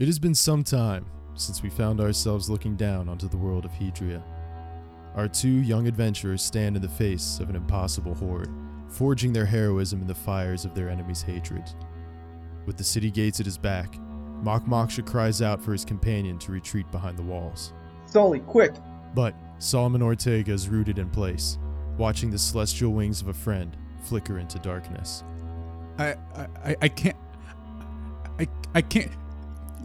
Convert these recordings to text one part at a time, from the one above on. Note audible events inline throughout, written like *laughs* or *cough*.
It has been some time since we found ourselves looking down onto the world of Hedria. Our two young adventurers stand in the face of an impossible horde, forging their heroism in the fires of their enemy's hatred. With the city gates at his back, Mock Moksha cries out for his companion to retreat behind the walls. Sully, quick! But Solomon Ortega is rooted in place, watching the celestial wings of a friend flicker into darkness. I I, I can't. I I can't.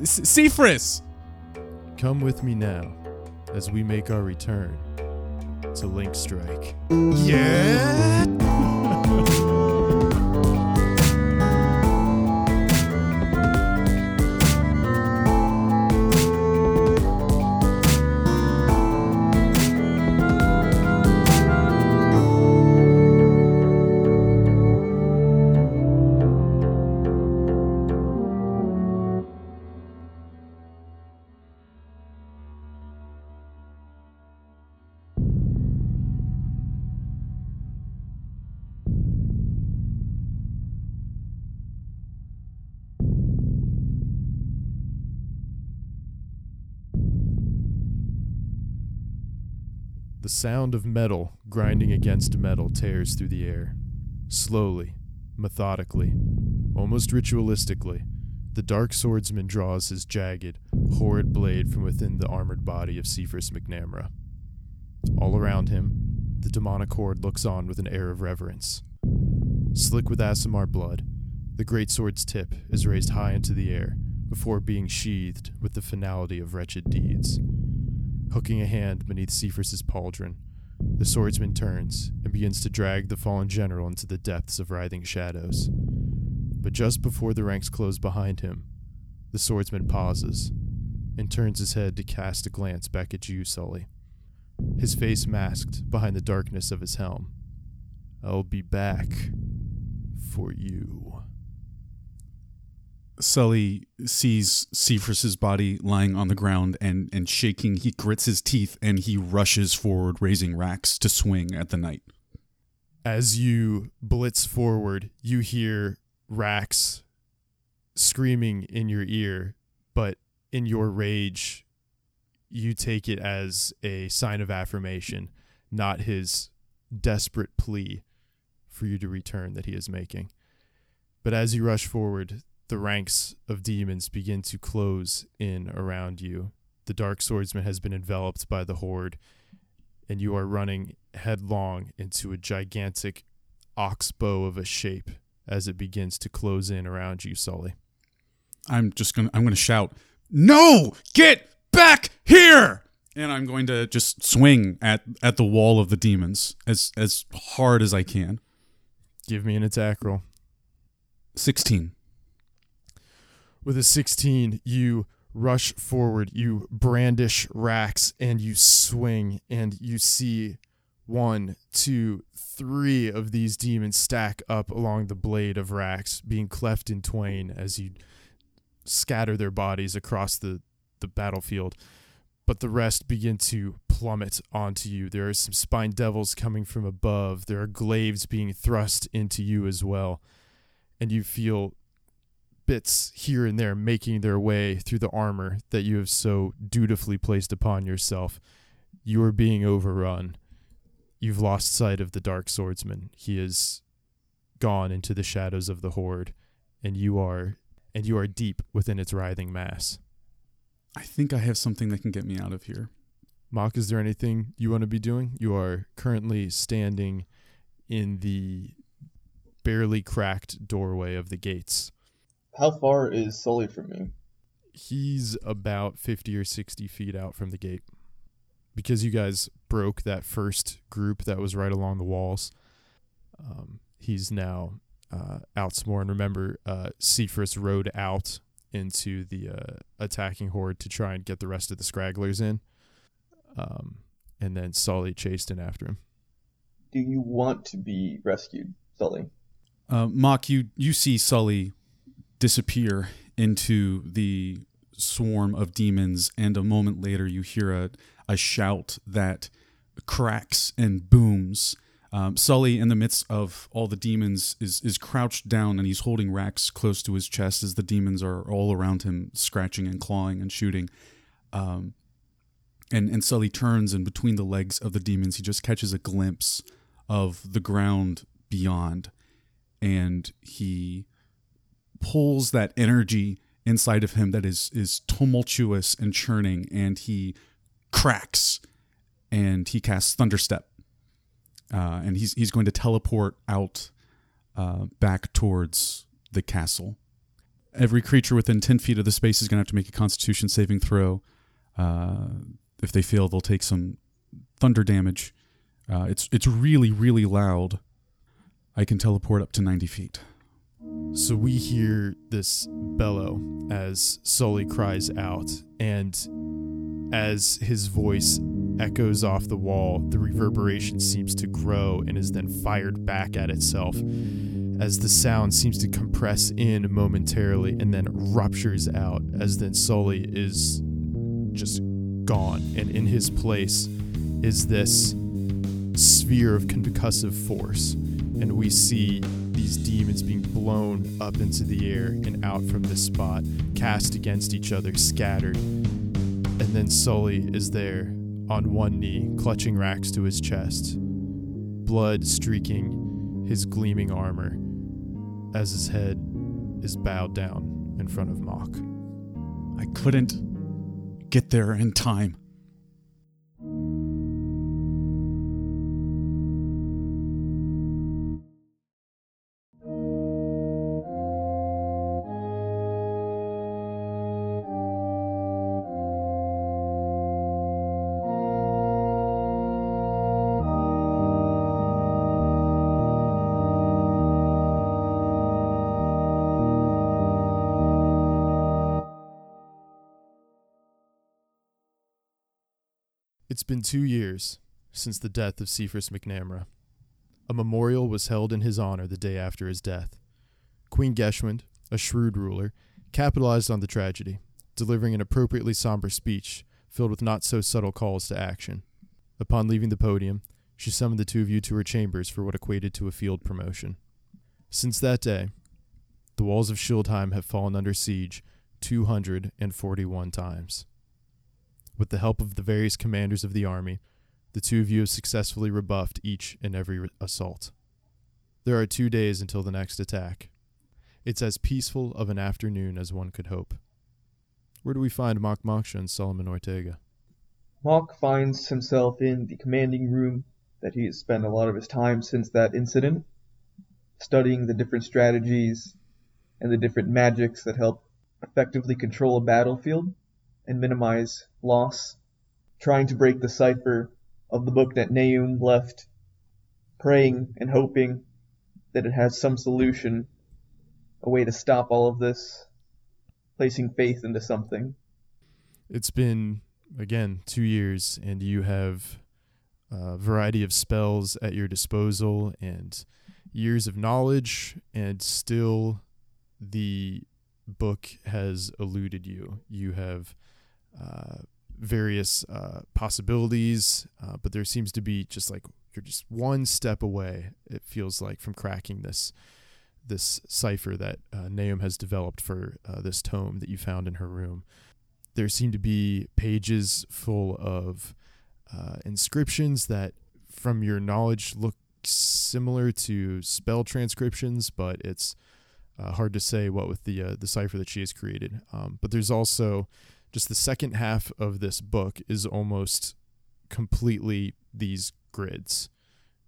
Cephras! Come with me now as we make our return to Link Strike. Yeah! Sound of metal grinding against metal tears through the air. Slowly, methodically, almost ritualistically, the dark swordsman draws his jagged, horrid blade from within the armored body of Cephas McNamara. All around him, the demonic horde looks on with an air of reverence. Slick with Aasimar blood, the great sword's tip is raised high into the air before being sheathed with the finality of wretched deeds. Hooking a hand beneath Cephas's pauldron, the swordsman turns and begins to drag the fallen general into the depths of writhing shadows. But just before the ranks close behind him, the swordsman pauses and turns his head to cast a glance back at you, Sully. His face masked behind the darkness of his helm. I'll be back for you. Sully sees Cephras's body lying on the ground and, and shaking. He grits his teeth and he rushes forward, raising Rax to swing at the knight. As you blitz forward, you hear Rax screaming in your ear, but in your rage, you take it as a sign of affirmation, not his desperate plea for you to return that he is making. But as you rush forward, the ranks of demons begin to close in around you. The dark swordsman has been enveloped by the horde, and you are running headlong into a gigantic oxbow of a shape as it begins to close in around you, Sully. I'm just gonna I'm gonna shout, No! Get back here! And I'm going to just swing at, at the wall of the demons as as hard as I can. Give me an attack roll. Sixteen. With a 16, you rush forward, you brandish Rax, and you swing, and you see one, two, three of these demons stack up along the blade of Rax, being cleft in twain as you scatter their bodies across the, the battlefield. But the rest begin to plummet onto you. There are some spine devils coming from above. There are glaives being thrust into you as well. And you feel bits here and there making their way through the armor that you have so dutifully placed upon yourself. You are being overrun. You've lost sight of the dark swordsman. He is gone into the shadows of the horde, and you are and you are deep within its writhing mass. I think I have something that can get me out of here. Mock, is there anything you want to be doing? You are currently standing in the barely cracked doorway of the gates. How far is Sully from me? He's about 50 or 60 feet out from the gate. Because you guys broke that first group that was right along the walls, um, he's now uh, out some more. And remember, uh, Cephas rode out into the uh, attacking horde to try and get the rest of the scragglers in. Um, and then Sully chased in after him. Do you want to be rescued, Sully? Uh, Mock, you you see Sully disappear into the swarm of demons, and a moment later you hear a, a shout that cracks and booms Um, Sully, in the midst of all the demons, is is crouched down and he's holding Rax close to his chest as the demons are all around him, scratching and clawing and shooting. Um, and and Sully turns and between the legs of the demons, he just catches a glimpse of the ground beyond, and he pulls that energy inside of him that is is tumultuous and churning, and he cracks, and he casts Thunderstep, uh, and he's he's going to teleport out uh, back towards the castle. Every creature within ten feet of the space is going to have to make a Constitution saving throw. Uh, if they fail, they'll take some thunder damage. Uh, it's it's really really loud. I can teleport up to ninety feet. So we hear this bellow as Sully cries out, and as his voice echoes off the wall, the reverberation seems to grow and is then fired back at itself as the sound seems to compress in momentarily and then ruptures out as then Sully is just gone, and in his place is this sphere of concussive force, and we see these demons being blown up into the air and out from this spot, cast against each other, scattered. And then Sully is there on one knee, clutching Rax to his chest, blood streaking his gleaming armor as his head is bowed down in front of Mock. I couldn't get there in time. It's been two years since the death of Cephas McNamara. A memorial was held in his honor the day after his death. Queen Geschwind, a shrewd ruler, capitalized on the tragedy, delivering an appropriately somber speech filled with not so subtle calls to action. Upon leaving the podium, she summoned the two of you to her chambers for what equated to a field promotion. Since that day, the walls of Schildheim have fallen under siege 241 times. With the help of the various commanders of the army, the two of you have successfully rebuffed each and every assault. There are two days until the next attack. It's as peaceful of an afternoon as one could hope. Where do we find Mock Moksha and Solomon Ortega? Mock finds himself in the commanding room that he has spent a lot of his time since that incident, studying the different strategies and the different magics that help effectively control a battlefield and minimize loss, trying to break the cipher of the book that Naum left, praying and hoping that it has some solution, a way to stop all of this, placing faith into something. It's been, again, two years, and you have a variety of spells at your disposal and years of knowledge, and still the book has eluded you. You have various uh, possibilities, uh, but there seems to be just like you're just one step away. It feels like from cracking this this cipher that uh, has developed for uh, this tome that you found in her room. There seem to be pages full of uh, inscriptions that, from your knowledge, look similar to spell transcriptions, but it's uh, hard to say what with the the cipher that she has created. Um, but there's also just the second half of this book is almost completely these grids.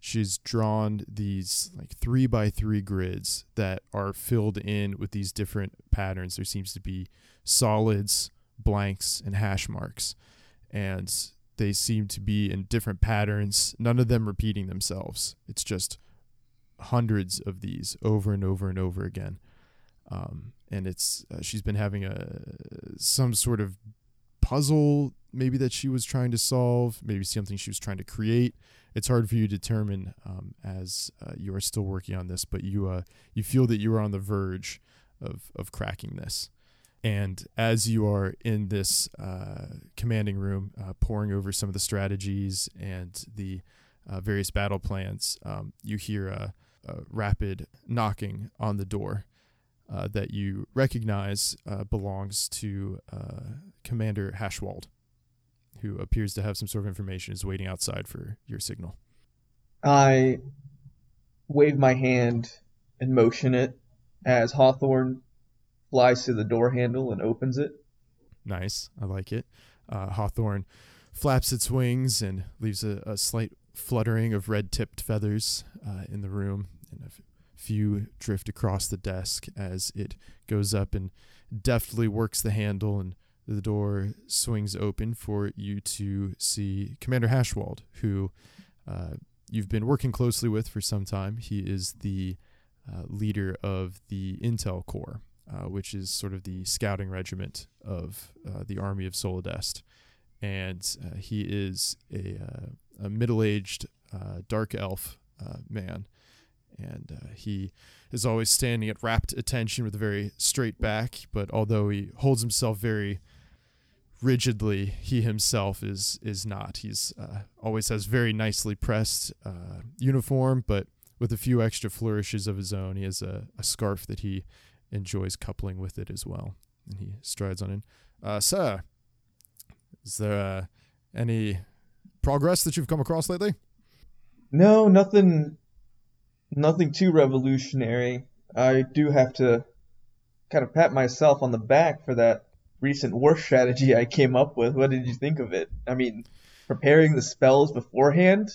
She's drawn these like three by three grids that are filled in with these different patterns. There seems to be solids, blanks, and hash marks. And they seem to be in different patterns, none of them repeating themselves. It's just hundreds of these over and over and over again. Um, and it's uh, she's been having a some sort of puzzle maybe that she was trying to solve, maybe something she was trying to create. It's hard for you to determine um, as uh, you are still working on this, but you uh, you feel that you are on the verge of of cracking this. And as you are in this uh, commanding room, uh, poring over some of the strategies and the uh, various battle plans, um, you hear a, a, rapid knocking on the door uh, that you recognize uh, belongs to uh, Commander Hashwald, who appears to have some sort of information, is waiting outside for your signal. I wave my hand and motion it as Hawthorne flies to the door handle and opens it. Nice. I like it. Uh, Hawthorne flaps its wings and leaves a, a slight fluttering of red tipped feathers uh, in the room, and few drift across the desk as it goes up and deftly works the handle, and the door swings open for you to see Commander Hashwald, who uh, you've been working closely with for some time. He is the uh, leader of the Intel Corps, uh, which is sort of the scouting regiment of uh, the Army of Solidest. And uh, he is a, uh, a middle aged dark elf man. And he is always standing at rapt attention with a very straight back, but although he holds himself very rigidly he himself is is not. He's uh, always has very nicely pressed uh, uniform, but with a few extra flourishes of his own. He has a, a scarf that he enjoys coupling with it as well, and he strides on in. Uh, sir, is there uh, any progress that you've come across lately? No, nothing, nothing too revolutionary. I do have to kind of pat myself on the back for that recent war strategy I came up with. What did you think of it? I mean, preparing the spells beforehand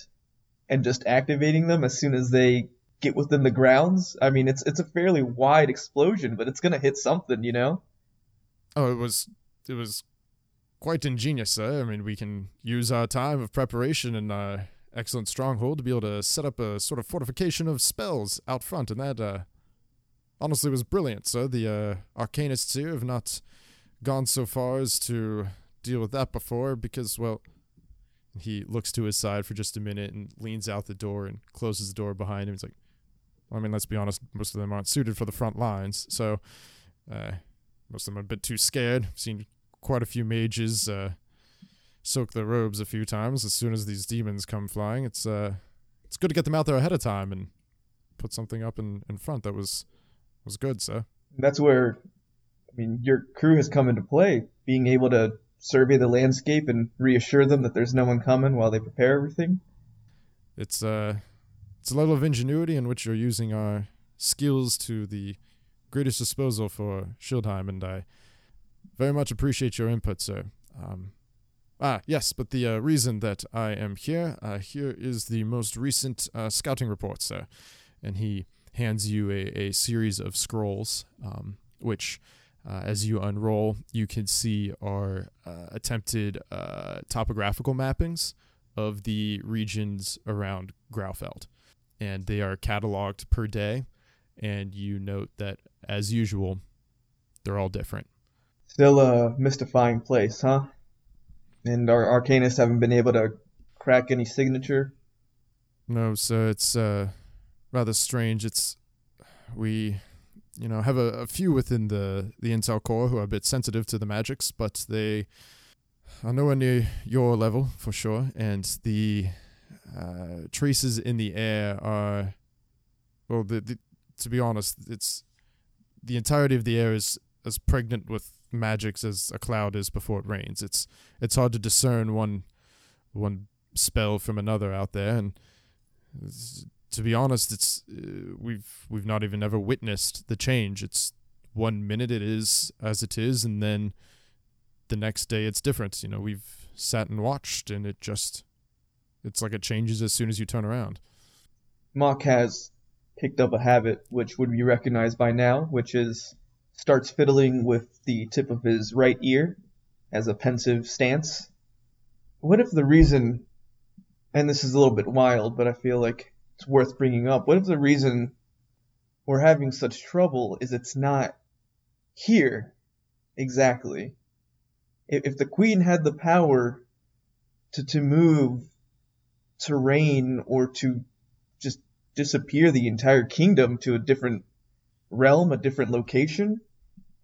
and just activating them as soon as they get within the grounds. I mean, it's it's a fairly wide explosion, but it's gonna hit something, you know. Oh, it was it was quite ingenious, sir. I mean, we can use our time of preparation and our excellent stronghold to be able to set up a sort of fortification of spells out front, and that uh, honestly was brilliant, So The uh, arcanists here have not gone so far as to deal with that before because, well, he looks to his side for just a minute and leans out the door and closes the door behind him. He's like, well, I mean, let's be honest, most of them aren't suited for the front lines, so uh, most of them are a bit too scared. I've seen quite a few mages uh, soak their robes a few times as soon as these demons come flying. It's uh, it's good to get them out there ahead of time and put something up in, in front that was was good, sir. That's where I mean, your crew has come into play, being able to survey the landscape and reassure them that there's no one coming while they prepare everything. It's uh, it's a level of ingenuity in which you're using our skills to the greatest disposal for Schildheim, and I very much appreciate your input, sir. Um, ah, yes, but the uh, reason that I am here, uh, here is the most recent uh, scouting report, sir. And he hands you a, a series of scrolls, um, which uh, as you unroll, you can see are uh, attempted uh, topographical mappings of the regions around Graufeld. And they are cataloged per day. And you note that, as usual, they're all different. Still a mystifying place, huh? And our arcanists haven't been able to crack any signature? No, so it's uh, rather strange. It's. We you know, have a, a, few within the the Intel Corps who are a bit sensitive to the magics, but they are nowhere near your level for sure. And the uh, traces in the air are, well, the, the, to be honest, it's the entirety of the air is as pregnant with magics as a cloud is before it rains. It's it's hard to discern one one spell from another out there, and to be honest, it's uh, we've we've not even ever witnessed the change. It's one minute it is as it is, and then the next day it's different. You know, we've sat and watched, and it just it's like it changes as soon as you turn around. Mock has picked up a habit which would be recognized by now, which is starts fiddling with the tip of his right ear as a pensive stance. What if the reason, and this is a little bit wild, but I feel like it's worth bringing up. What if the reason we're having such trouble is it's not here exactly? If, the queen had the power to, to move, to reign, or to just disappear the entire kingdom to a different realm, a different location,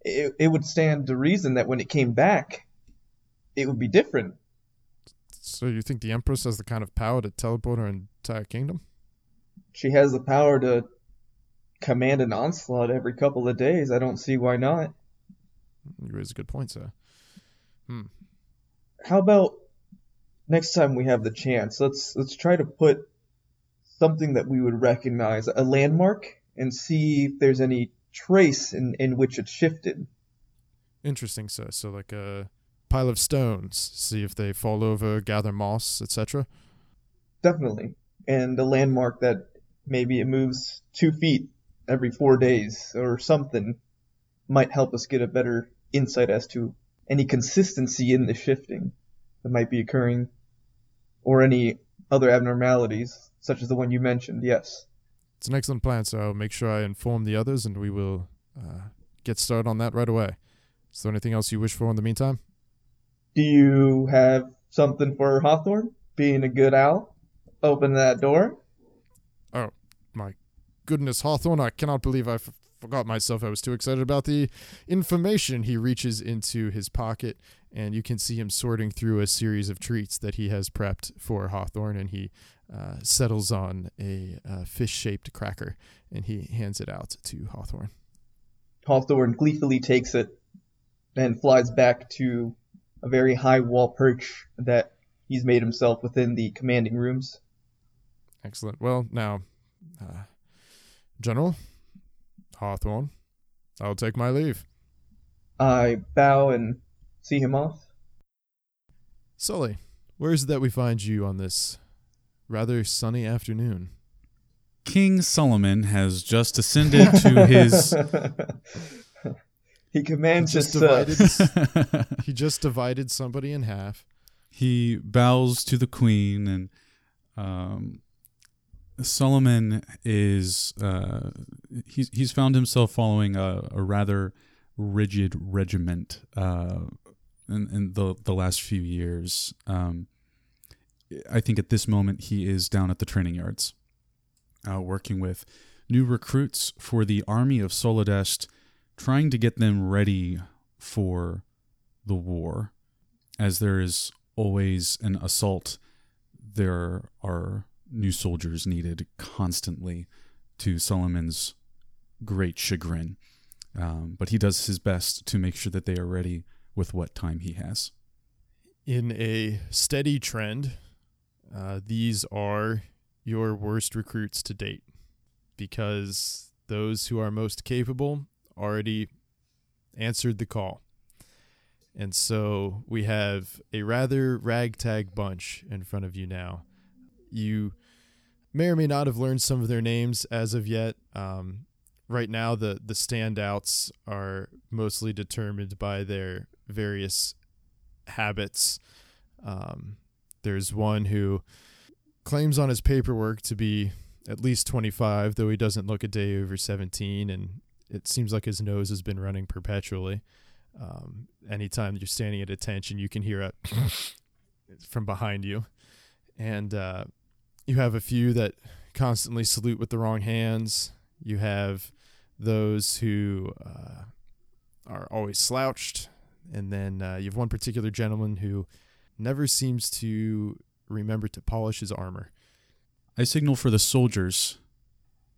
it, it would stand to reason that when it came back, it would be different. So you think the Empress has the kind of power to teleport her entire kingdom? She has the power to command an onslaught every couple of days. I don't see why not. You raise a good point, sir. Hmm. How about next time we have the chance, let's let's try to put something that we would recognize, a landmark, and see if there's any trace in, in which it shifted. Interesting, sir. So like a pile of stones, see if they fall over, gather moss, etc. Definitely. And a landmark that maybe it moves two feet every four days or something might help us get a better insight as to any consistency in the shifting that might be occurring or any other abnormalities, such as the one you mentioned, yes. It's an excellent plan, so I'll make sure I inform the others and we will uh, get started on that right away. Is there anything else you wish for in the meantime? Do you have something for Hawthorne? Being a good owl? Open that door? Oh, my goodness, Hawthorne, I cannot believe I f- forgot myself. I was too excited about the information. He reaches into his pocket, and you can see him sorting through a series of treats that he has prepped for Hawthorne, and he uh, settles on a uh, fish shaped cracker, and he hands it out to Hawthorne. Hawthorne gleefully takes it and flies back to a very high wall perch that he's made himself within the commanding rooms. Excellent. Well, now, uh, General Hawthorne, I'll take my leave. I bow and see him off. Sully, where is it that we find you on this rather sunny afternoon? King Solomon has just ascended to his. *laughs* he commands just his divided. *laughs* he just divided somebody in half. he bows to the queen, and um, Solomon is uh, he's he's found himself following a, a rather rigid regiment uh, in, in the the last few years. Um, I think at this moment he is down at the training yards, uh, working with new recruits for the army of Solodest, trying to get them ready for the war. As there is always an assault, there are new soldiers needed constantly to Solomon's great chagrin. Um, but he does his best to make sure that they are ready with what time he has. In a steady trend, uh, these are your worst recruits to date because those who are most capable already answered the call. And so we have a rather ragtag bunch in front of you now. You may or may not have learned some of their names as of yet. Um, right now, the, the standouts are mostly determined by their various habits. Um, there's one who claims on his paperwork to be at least 25, though he doesn't look a day over 17, and it seems like his nose has been running perpetually. Um, anytime you're standing at attention, you can hear a *laughs* from behind you. And uh, you have a few that constantly salute with the wrong hands. You have those who uh, are always slouched. And then uh, you have one particular gentleman who never seems to remember to polish his armor. I signal for the soldiers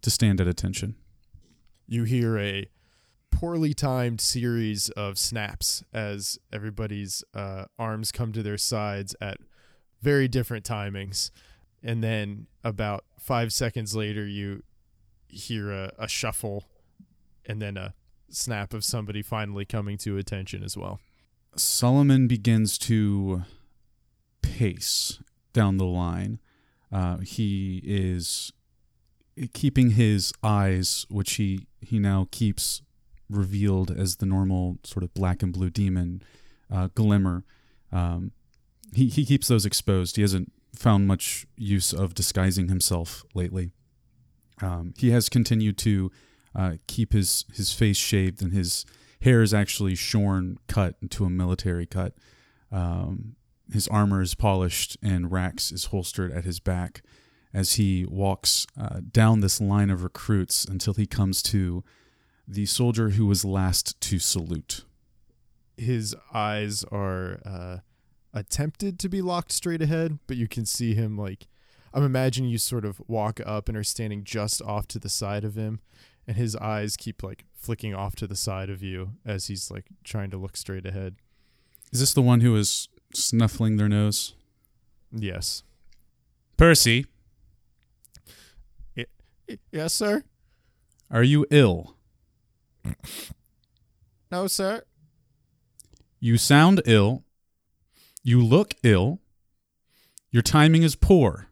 to stand at attention. You hear a poorly timed series of snaps as everybody's uh, arms come to their sides at very different timings. And then about five seconds later, you hear a, a shuffle and then a snap of somebody finally coming to attention as well. Solomon begins to pace down the line. Uh, he is keeping his eyes, which he, he now keeps revealed as the normal sort of black and blue demon uh, glimmer. Um, he, he keeps those exposed. He hasn't found much use of disguising himself lately. Um, he has continued to uh, keep his, his face shaved and his hair is actually shorn, cut into a military cut. Um, his armor is polished and Rax is holstered at his back as he walks uh, down this line of recruits until he comes to the soldier who was last to salute. His eyes are uh, attempted to be locked straight ahead, but you can see him like I'm imagining you sort of walk up and are standing just off to the side of him, and his eyes keep like flicking off to the side of you as he's like trying to look straight ahead. Is this the one who is snuffling their nose? Yes. Percy, yes, sir. are you ill? No, sir. You sound ill. You look ill. Your timing is poor.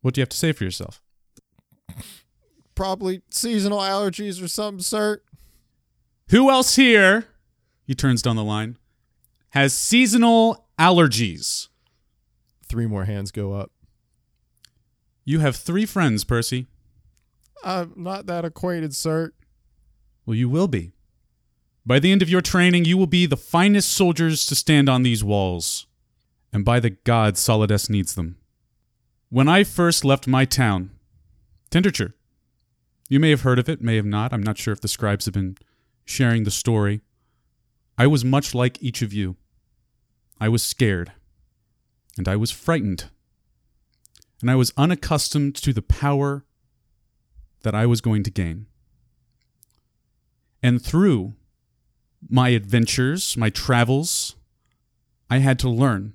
What do you have to say for yourself? Probably seasonal allergies or something, sir. Who else here, he turns down the line, has seasonal allergies? Three more hands go up. You have three friends, Percy. I'm not that acquainted, sir. Well, you will be. By the end of your training, you will be the finest soldiers to stand on these walls. And by the gods, Solides needs them. When I first left my town, Tinderture, you may have heard of it, may have not. I'm not sure if the scribes have been sharing the story. I was much like each of you. I was scared. And I was frightened. And I was unaccustomed to the power that I was going to gain. And through my adventures, my travels, I had to learn.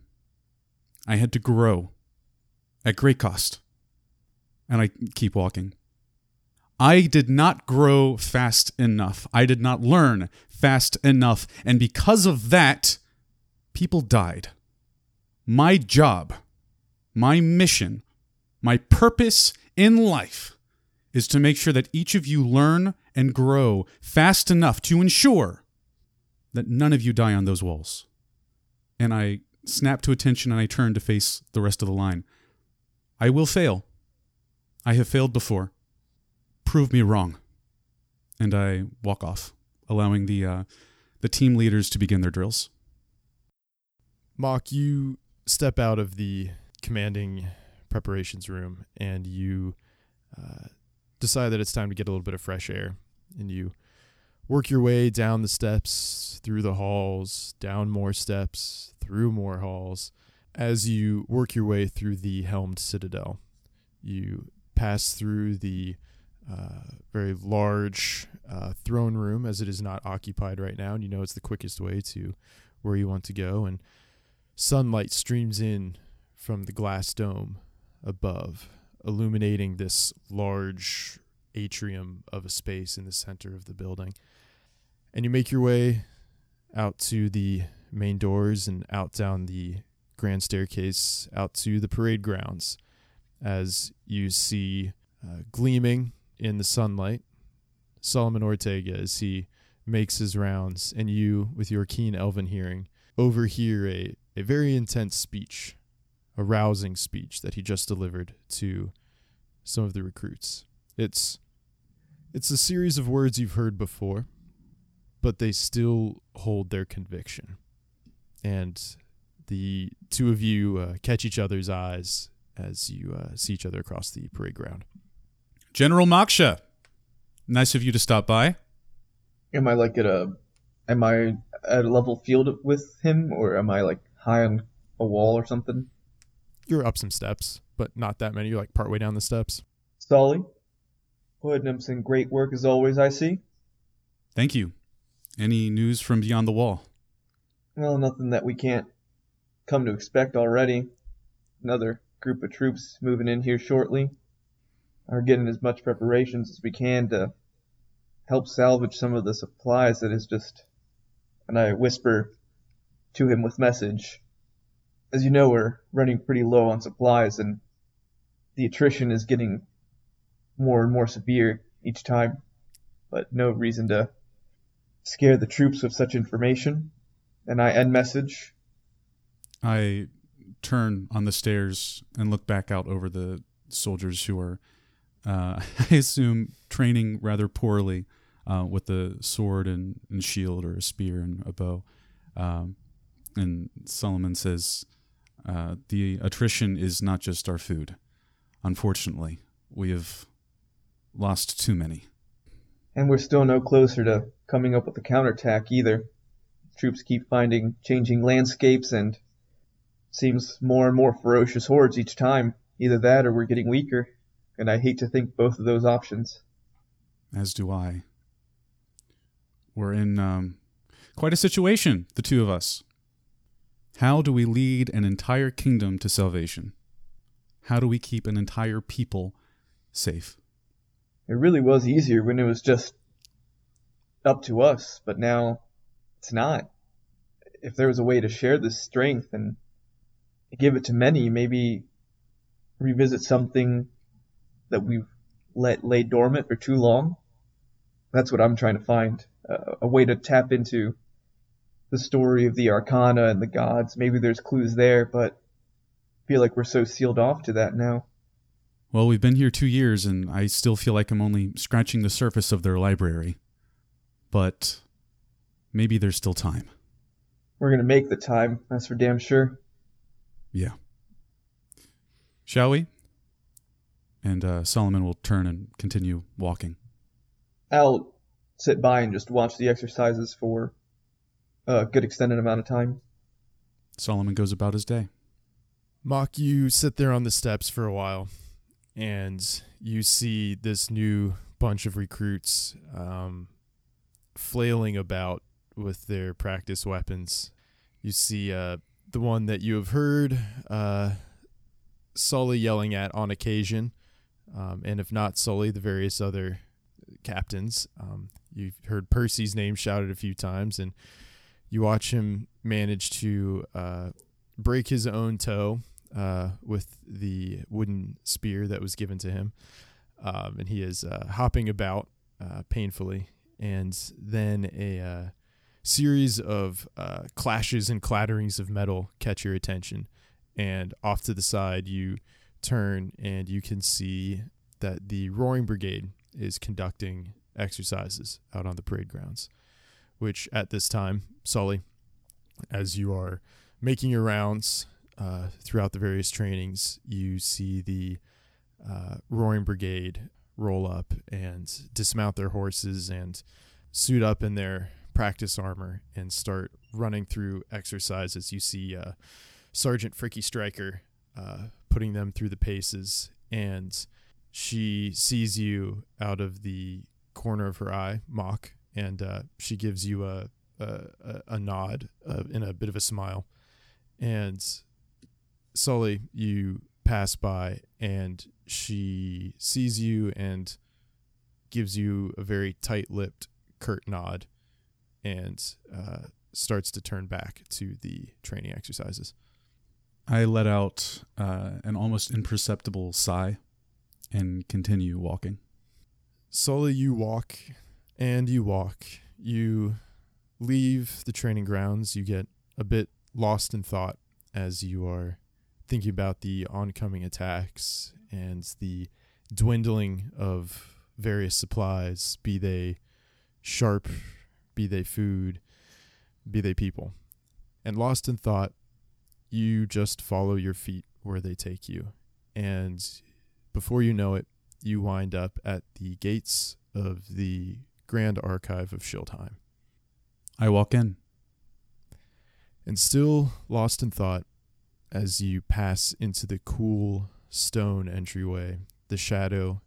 I had to grow at great cost. And I keep walking. I did not grow fast enough. I did not learn fast enough. And because of that, people died. My job, my mission, my purpose in life is to make sure that each of you learn and grow fast enough to ensure that none of you die on those walls. And I snap to attention and I turn to face the rest of the line. I will fail. I have failed before. Prove me wrong. And I walk off, allowing the uh, the team leaders to begin their drills. Mock, you step out of the commanding preparations room and you uh, decide that it's time to get a little bit of fresh air. And you work your way down the steps, through the halls, down more steps, through more halls. As you work your way through the helmed citadel, you pass through the uh, very large uh, throne room as it is not occupied right now, and you know it's the quickest way to where you want to go. And sunlight streams in from the glass dome above, illuminating this large atrium of a space in the center of the building. And you make your way out to the main doors and out down the grand staircase out to the parade grounds as you see uh, gleaming in the sunlight Solomon Ortega as he makes his rounds, and you, with your keen elven hearing, overhear a, a very intense speech, a rousing speech that he just delivered to some of the recruits. It's it's a series of words you've heard before, but they still hold their conviction. And the two of you uh, catch each other's eyes as you uh, see each other across the parade ground. General Moksha, nice of you to stop by. Am I like at a, am I at a level field with him, or am I like high on a wall or something? You're up some steps, but not that many. You're like partway down the steps. Sully, putting up some great work as always. I see. Thank you. Any news from beyond the wall? Well, nothing that we can't come to expect already. Another group of troops moving in here shortly. Are getting as much preparations as we can to help salvage some of the supplies that is just. And I whisper to him with message. As you know, we're running pretty low on supplies, and the attrition is getting more and more severe each time. But no reason to scare the troops with such information. And I end message. I turn on the stairs and look back out over the soldiers who are, uh, *laughs* I assume, training rather poorly uh, with the sword and, and shield or a spear and a bow. Um, and Solomon says, uh, The attrition is not just our food. Unfortunately, we have lost too many. And we're still no closer to coming up with a counterattack either. troops keep finding changing landscapes and seems more and more ferocious hordes each time. Either that or we're getting weaker, and I hate to think both of those options. As do I. We're in um, quite a situation, the two of us. How do we lead an entire kingdom to salvation? How do we keep an entire people safe? It really was easier when it was just up to us, but now it's not. If there was a way to share this strength and give it to many, maybe revisit something that we've let lay dormant for too long. That's what I'm trying to find. A way to tap into the story of the arcana and the gods. Maybe there's clues there, but I feel like we're so sealed off to that now. Well, we've been here two years, and I still feel like I'm only scratching the surface of their library. But maybe there's still time. We're gonna make the time, that's for damn sure. Yeah. Shall we? And uh, Solomon will turn and continue walking. I'll sit by and just watch the exercises for a good extended amount of time. Solomon goes about his day. Mock, you sit there on the steps for a while, and you see this new bunch of recruits um, flailing about with their practice weapons. You see uh, the one that you have heard uh, Sully yelling at on occasion, um, and if not Sully, the various other captains. Um, you've heard Percy's name shouted a few times, and you watch him manage to uh, break his own toe uh, with the wooden spear that was given to him. Um, and he is uh, hopping about uh, painfully. And then a uh, series of uh, clashes and clatterings of metal catch your attention. And off to the side, you turn and you can see that the Roaring Brigade is conducting exercises out on the parade grounds, which at this time, Sully, as you are making your rounds uh, throughout the various trainings, you see the uh, Roaring Brigade roll up and dismount their horses and suit up in their practice armor and start running through exercises. You see uh, Sergeant Fricky Striker uh, putting them through the paces, and she sees you out of the corner of her eye, Mock, and uh, she gives you a a, a nod uh, and a bit of a smile. And Sully, you pass by, and she sees you and gives you a very tight-lipped, curt nod, and uh, starts to turn back to the training exercises. I let out uh, an almost imperceptible sigh and continue walking. Sully, you walk and you walk. You leave the training grounds. You get a bit lost in thought as you are thinking about the oncoming attacks and the dwindling of various supplies, be they sharp, be they food, be they people. And lost in thought, you just follow your feet where they take you. And before you know it, you wind up at the gates of the Grand Archive of Schildheim. I walk in. And still lost in thought, as you pass into the cool stone entryway, the shadow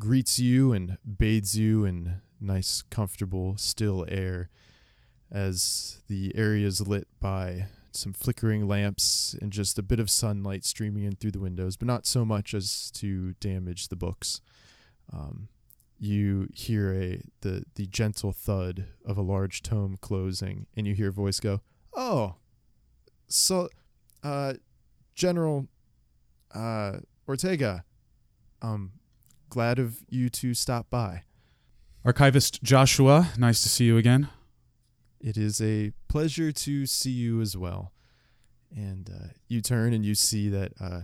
greets you and bathes you in nice, comfortable, still air as the area is lit by some flickering lamps and just a bit of sunlight streaming in through the windows, but not so much as to damage the books. Um, you hear a the the gentle thud of a large tome closing, and you hear a voice go, "Oh, so, uh, General, uh, Ortega, um, glad of you to stop by." Archivist Joshua, nice to see you again. It is a pleasure to see you as well. And uh, you turn and you see that uh,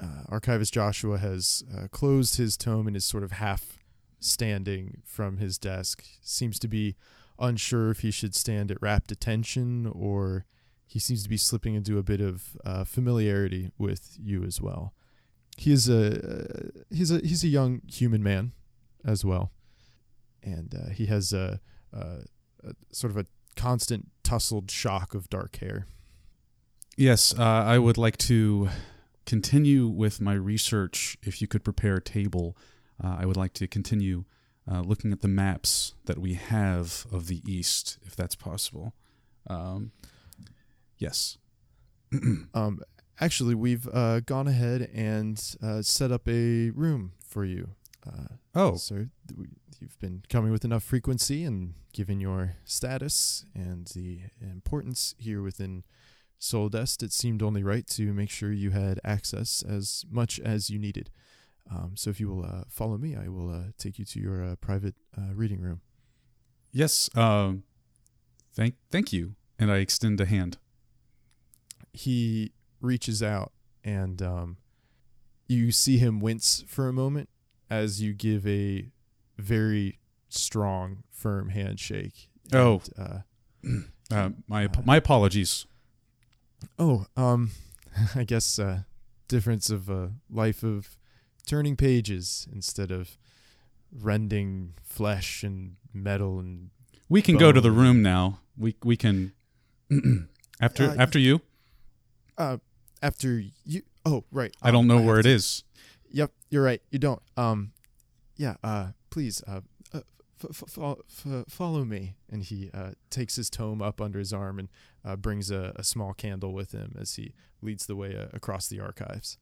uh, Archivist Joshua has uh, closed his tome and is sort of half standing from his desk. Seems to be unsure if he should stand at rapt attention or he seems to be slipping into a bit of uh, familiarity with you as well. He is a he's a he's a young human man as well, and uh, he has a, a, a sort of a constant tousled shock of dark hair. Yes, uh, I would like to continue with my research. If you could prepare a table, uh, I would like to continue uh, looking at the maps that we have of the East, if that's possible. Um, yes. *clears throat* Um, actually, we've uh, gone ahead and uh, set up a room for you. Uh, Oh, sir. We- You've been coming with enough frequency, and given your status and the importance here within Soldest, it seemed only right to make sure you had access as much as you needed. Um, so, if you will uh, follow me, I will uh, take you to your uh, private uh, reading room. yes. Um, thank, thank you. And I extend a hand. he reaches out and um, you see him wince for a moment as you give a very strong, firm handshake. Oh. And, uh, *clears throat* Uh, my my apologies. oh, um, *laughs* I guess uh, difference of a life of turning pages instead of rending flesh and metal and We can go to the room now. We we can *clears throat* after Uh, after you. uh after you. Oh, right. I don't um, know have where to- it is. Yep, you're right. You don't. Um, yeah. Uh, please. Uh, uh f- f- f- follow me. And he uh takes his tome up under his arm and uh, brings a, a small candle with him as he leads the way uh, across the archives.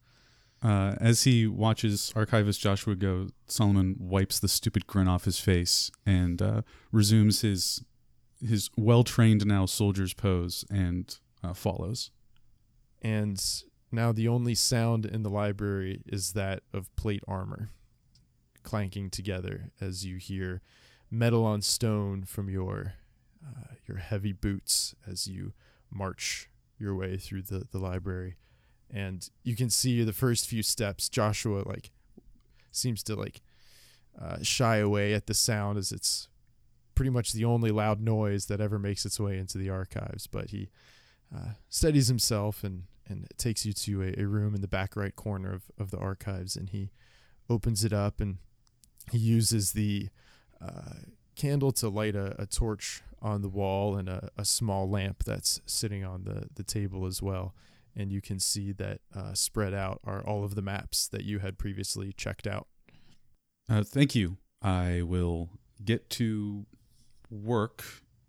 Uh, as he watches archivist Joshua go, Solomon wipes the stupid grin off his face and uh, resumes his his well trained now soldier's pose and uh, follows. And now the only sound in the library is that of plate armor clanking together as you hear metal on stone from your uh, your heavy boots as you march your way through the, the library and you can see the first few steps. Joshua like seems to like uh, shy away at the sound as it's pretty much the only loud noise that ever makes its way into the archives but he uh, steadies himself and and takes you to a, a room in the back right corner of, of the archives and he opens it up and he uses the uh, candle to light a, a torch on the wall and a, a small lamp that's sitting on the, the table as well and you can see that uh, spread out are all of the maps that you had previously checked out Uh, thank you. I will get to work.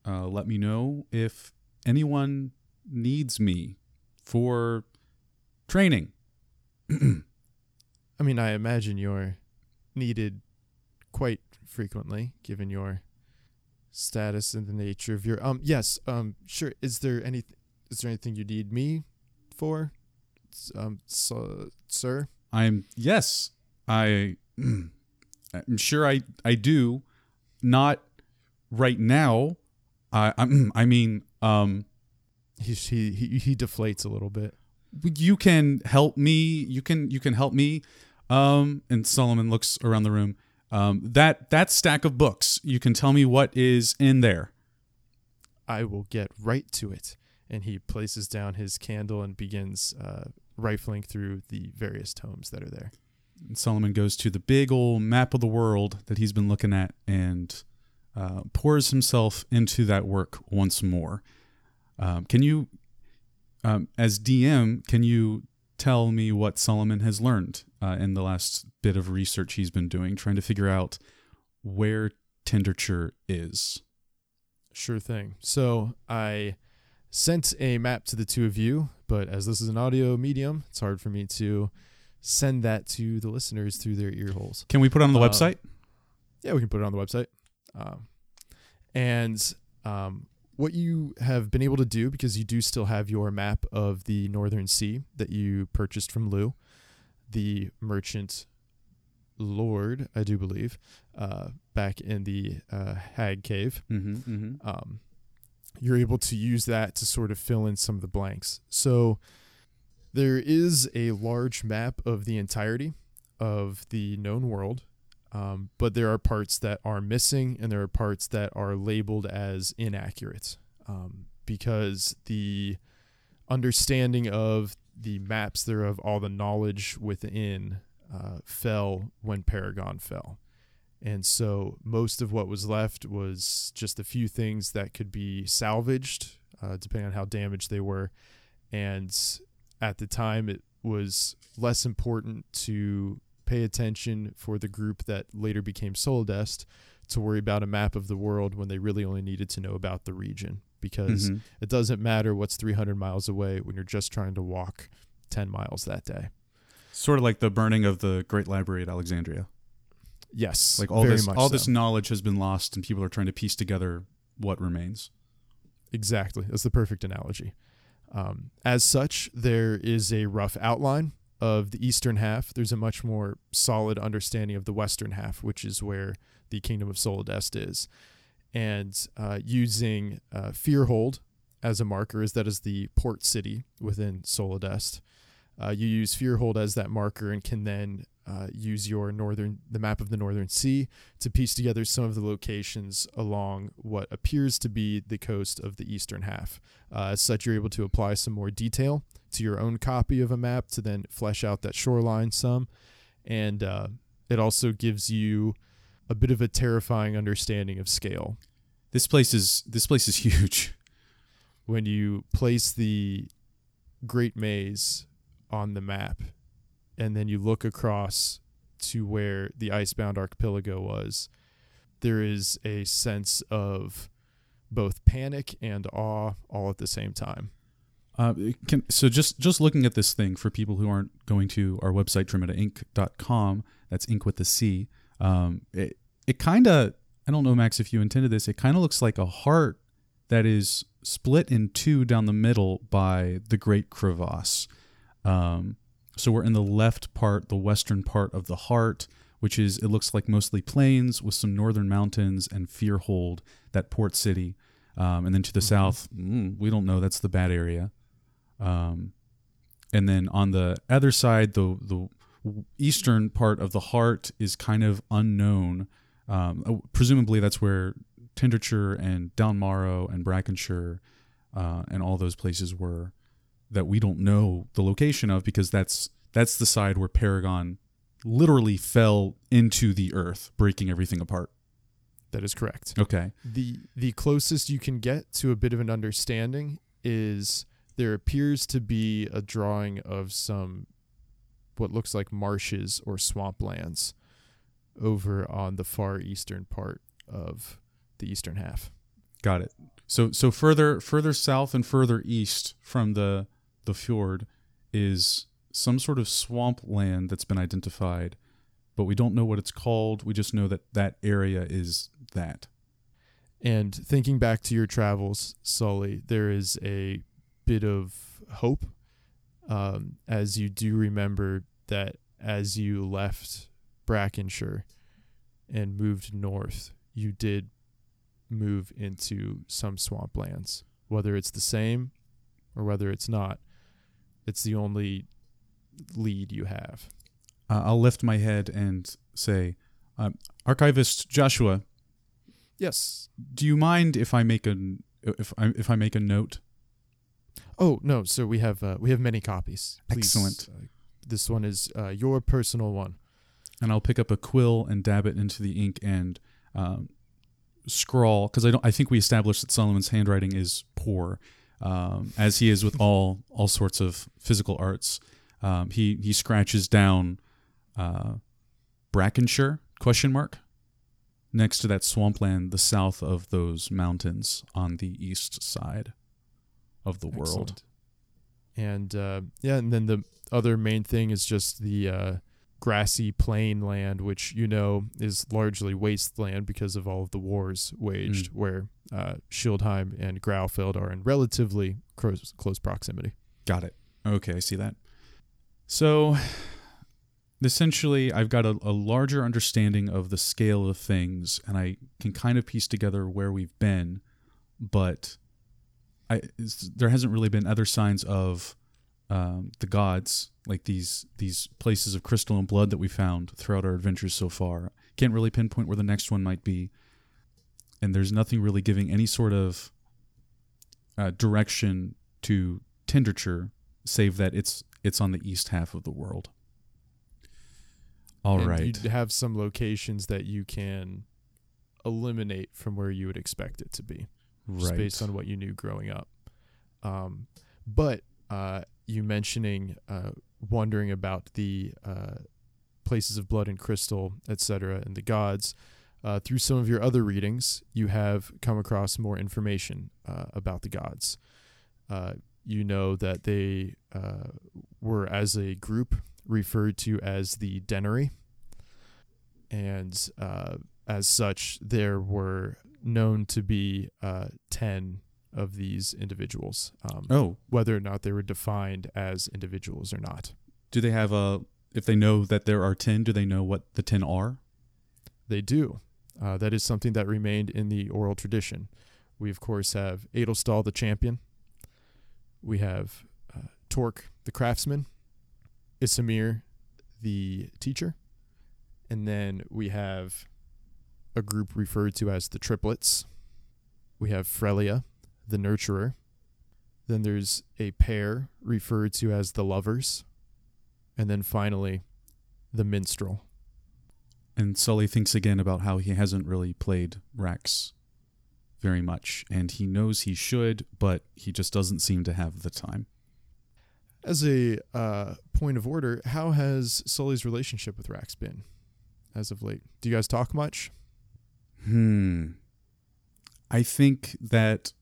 Uh, let me know if anyone needs me for training. *clears throat* I mean, I imagine you're needed quite frequently, given your status and the nature of your. Um, yes. Um, sure. Is there any? Is there anything you need me for? Um, so, sir. I'm yes, I *clears throat* I'm sure I I do not right now. I I'm, *clears throat* I mean um He he he, he deflates a little bit. you can help me. You can you can help me. Um and Solomon looks around the room. Um that that stack of books. You can tell me what is in there. I will get right to it. And he places down his candle and begins uh, rifling through the various tomes that are there. And Solomon goes to the big old map of the world that he's been looking at and uh, pours himself into that work once more. Um, can you, um, as DM, can you tell me what Solomon has learned uh, in the last bit of research he's been doing, trying to figure out where Tenderture is? Sure thing. So I sent a map to the two of you, but as this is an audio medium, it's hard for me to send that to the listeners through their ear holes. Can we put it on the Um, website? Yeah, we can put it on the website. Um, and um, what you have been able to do, because you do still have your map of the Northern Sea that you purchased from Lou, the merchant lord, I do believe, uh, back in the uh, Hag Cave Mm-hmm, mm-hmm. um, you're able to use that to sort of fill in some of the blanks. So there is a large map of the entirety of the known world, um, but there are parts that are missing and there are parts that are labeled as inaccurate um, because the understanding of the maps thereof, all the knowledge within, uh, fell when Paragon fell. And so most of what was left was just a few things that could be salvaged, uh, depending on how damaged they were. And at the time, it was less important to pay attention for the group that later became Solidest to worry about a map of the world when they really only needed to know about the region because Mhm. it doesn't matter what's 300 miles away when you're just trying to walk 10 miles that day. Sort of like the burning of the Great Library at Alexandria. Yes, Like all very this, much all so. this knowledge has been lost, and people are trying to piece together what remains. Exactly. That's the perfect analogy. Um, as such, there is a rough outline of the eastern half. There's a much more solid understanding of the western half, which is where the kingdom of Solidest is. And uh, using uh, Fearhold as a marker, as that is the port city within Solidest, uh, you use Fearhold as that marker and can then uh, use your northern the map of the northern sea to piece together some of the locations along what appears to be the coast of the eastern half. Uh, as such, you're able to apply some more detail to your own copy of a map to then flesh out that shoreline some. And uh, it also gives you a bit of a terrifying understanding of scale. This place is this place is huge. When you place the Great Maze on the map and then you look across to where the icebound archipelago was, there is a sense of both panic and awe all at the same time. Uh, can, so just just looking at this thing for people who aren't going to our website dromadainc.com, that's ink with the C. Um, it it kind of I don't know Max if you intended this. It kind of looks like a heart that is split in two down the middle by the Great Crevasse. Um, so we're in the left part, the western part of the heart, which is it looks like mostly plains with some northern mountains and Fearhold, that port city. Um, and then to the south, mm, we don't know. That's the bad area. Um, and then on the other side, the the eastern part of the heart is kind of unknown. Um, uh, presumably, that's where Tenderture and Downmarrow and Brackenshire uh, and all those places were that we don't know the location of because that's that's the side where Paragon literally fell into the earth, breaking everything apart. That is correct. Okay. the the closest you can get to a bit of an understanding is there appears to be a drawing of some what looks like marshes or swamplands over on the far eastern part of the eastern half. Got it. So so further further south and further east from the the fjord is some sort of swamp land that's been identified, but we don't know what it's called. We just know that that area is that. And thinking back to your travels, Sully, there is a bit of hope um, as you do remember that as you left Brackenshire and moved north, you did move into some swamplands. Whether it's the same or whether it's not, it's the only lead you have. Uh, I'll lift my head and say, um, Archivist Joshua, Yes. do you mind if I make a if I if I make a note? Oh no, sir. We have uh, we have many copies. Please, Excellent. uh, this one is uh, your personal one. and I'll pick up a quill and dab it into the ink and um, scrawl because I don't. I think we established that Solomon's handwriting is poor, um, as he is with all all sorts of physical arts. Um, he he scratches down uh, Brackenshire question mark next to that swampland, the south of those mountains on the east side of the world. And uh, yeah, and then the other main thing is just the uh, grassy plain land, which you know is largely wasteland because of all of the wars waged, where uh, Schildheim and Graufeld are in relatively close, close proximity. Got it. Okay, I see that. So essentially, I've got a, a larger understanding of the scale of things, and I can kind of piece together where we've been, but I there hasn't really been other signs of um, the gods like these these places of crystal and blood that we found throughout our adventures so far. Can't really pinpoint where the next one might be, and there's nothing really giving any sort of uh, direction to Tenderture, save that it's it's on the east half of the world. All and right. You have some locations that you can eliminate from where you would expect it to be, just right. based on what you knew growing up. Um, but uh, you mentioning uh, wondering about the uh, places of blood and crystal, etc., and the gods. Uh, through some of your other readings, you have come across more information uh, about the gods. Uh, you know that they uh, were, as a group, referred to as the Denery. And as such, there were known to be 10 of these individuals, um, oh, whether or not they were defined as individuals or not. do they have a? If they know that there are ten, do they know what the ten are? They do. Uh, that is something that remained in the oral tradition. We, of course, have Adelstal the champion. We have uh, Torque the craftsman. Isamir the teacher. And then we have a group referred to as the triplets. We have Frelia, the nurturer. Then there's a pair referred to as the lovers. And then finally, the minstrel. And Sully thinks again about how he hasn't really played Rax very much, and he knows he should, but he just doesn't seem to have the time. As a uh, point of order, how has Sully's relationship with Rax been as of late? Do you guys talk much? Hmm. I think that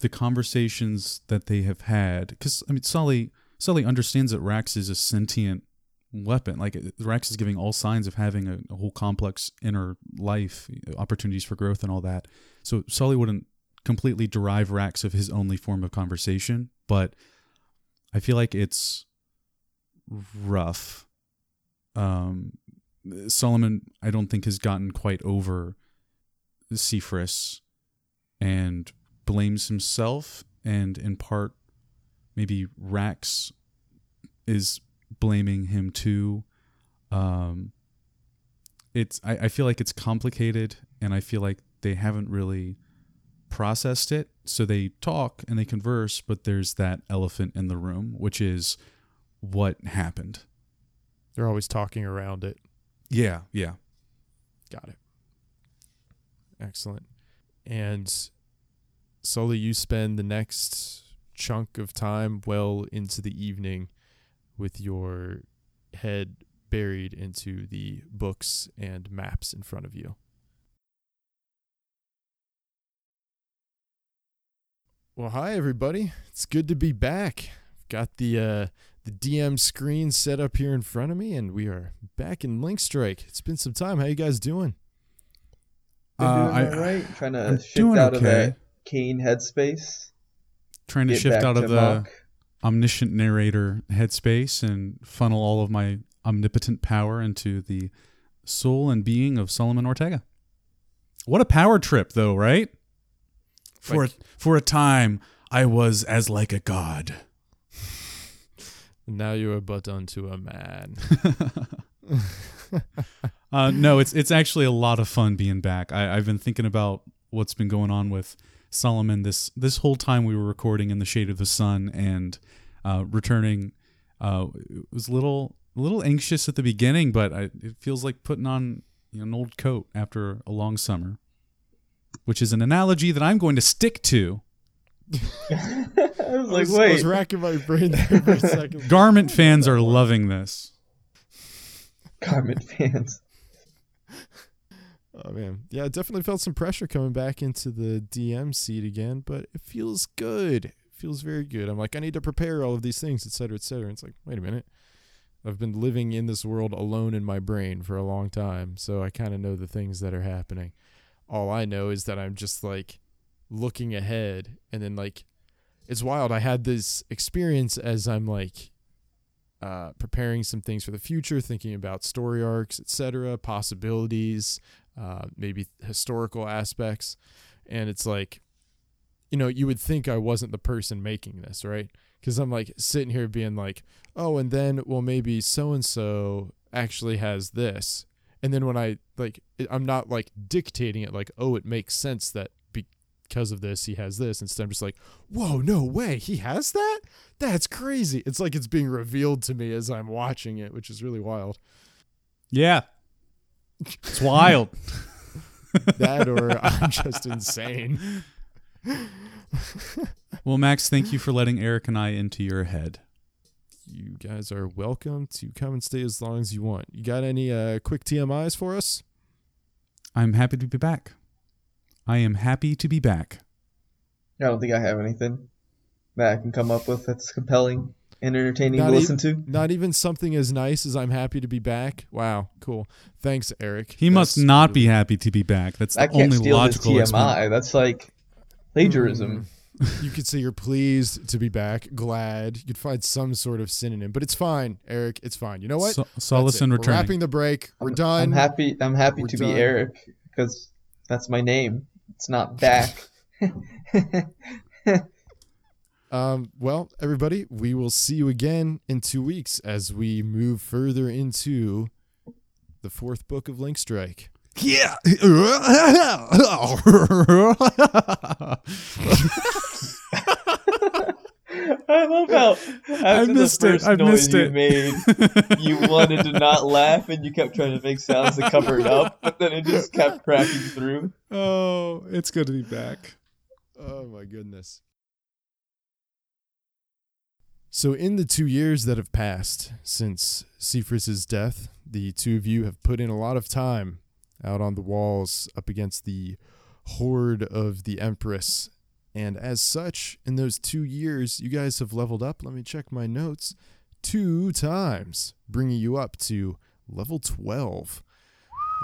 the conversations that they have had, because I mean, Sully Sully understands that Rax is a sentient weapon. Like Rax is giving all signs of having a, a whole complex inner life, opportunities for growth, and all that. So Sully wouldn't completely derive Rax of his only form of conversation, but I feel like it's rough. Um, Solomon, I don't think has gotten quite over Cephras and blames himself, and in part, maybe Rax is blaming him too. Um, it's I, I feel like it's complicated, and I feel like they haven't really processed it. So they talk and they converse, but there's that elephant in the room, which is what happened. They're always talking around it. Yeah, yeah. Got it. Excellent. And Sully, you spend the next chunk of time well into the evening with your head buried into the books and maps in front of you. Well, hi everybody. It's good to be back. I've got the uh, the DM screen set up here in front of me, and we are back in Link Strike. It's been some time. How you guys doing? Been Uh, doing I- all right. Trying to I'm shift doing out of okay. that Kane headspace. Trying to shift out to of the Mach. omniscient narrator headspace and funnel all of my omnipotent power into the soul and being of Solomon Ortega. What a power trip, though, right? For Like- a, for a time, I was as like a god. *laughs* Now you are but unto a man. *laughs* uh, no, it's it's actually a lot of fun being back. I, I've been thinking about what's been going on with Solomon this this whole time we were recording in the shade of the sun and uh, returning. Uh, it was a little a little anxious at the beginning, but I, it feels like putting on you know, an old coat after a long summer, which is an analogy that I'm going to stick to. *laughs* I was I like, was, I wait. was racking my brain there for a second. Garment fans are loving this. Garment fans. Oh man, yeah, I definitely felt some pressure coming back into the DM seat again, but it feels good. It feels very good. I'm like, I need to prepare all of these things, et cetera, et cetera. It's like, wait a minute, I've been living in this world alone in my brain for a long time, so I kind of know the things that are happening. All I know is that I'm just like looking ahead, and then like, it's wild. I had this experience as I'm like uh, preparing some things for the future, thinking about story arcs, etc., possibilities, uh, maybe historical aspects. And it's like, you know, you would think I wasn't the person making this, right? Because I'm like sitting here being like, oh, and then, well, maybe so and so actually has this. And then when I like, I'm not like dictating it, like, oh, it makes sense that because of this, he has this. Instead, I'm just like, whoa, no way, he has that? That's crazy. It's like it's being revealed to me as I'm watching it, which is really wild. Yeah. It's wild. *laughs* That or I'm just insane. well, Max, thank you for letting Eric and I into your head. You guys are welcome to come and stay as long as you want. You got any uh, quick TMIs for us? I'm happy to be back. I am happy to be back. I don't think I have anything that I can come up with that's compelling and entertaining Not to e- listen to. Not even something as nice as I'm happy to be back. Wow, cool. Thanks, Eric. He must That's not be happy to be back. That's the I can't only steal his logical explanation. TMI. That's like plagiarism. Mm. You could say you're pleased to be back, glad. You could find some sort of synonym, but it's fine, Eric. It's fine. You know what? So- That's solace it. in We're wrapping the break. We're I'm- done. I'm happy. I'm happy We're to done. be Eric because that's my name. It's not back. *laughs* *laughs* Um, well, everybody, we will see you again in two weeks as we move further into the fourth book of Link Strike. Yeah. *laughs* I love how after missed the it. first I noise missed you it. made, *laughs* you wanted to not laugh and you kept trying to make sounds to cover it up, but then it just kept cracking through. oh, it's good to be back. Oh my goodness. So, in the two years that have passed since Cephas's death, the two of you have put in a lot of time out on the walls up against the horde of the Empress. And as such, in those two years, you guys have leveled up. Let me check my notes. Two times, bringing you up to level 12.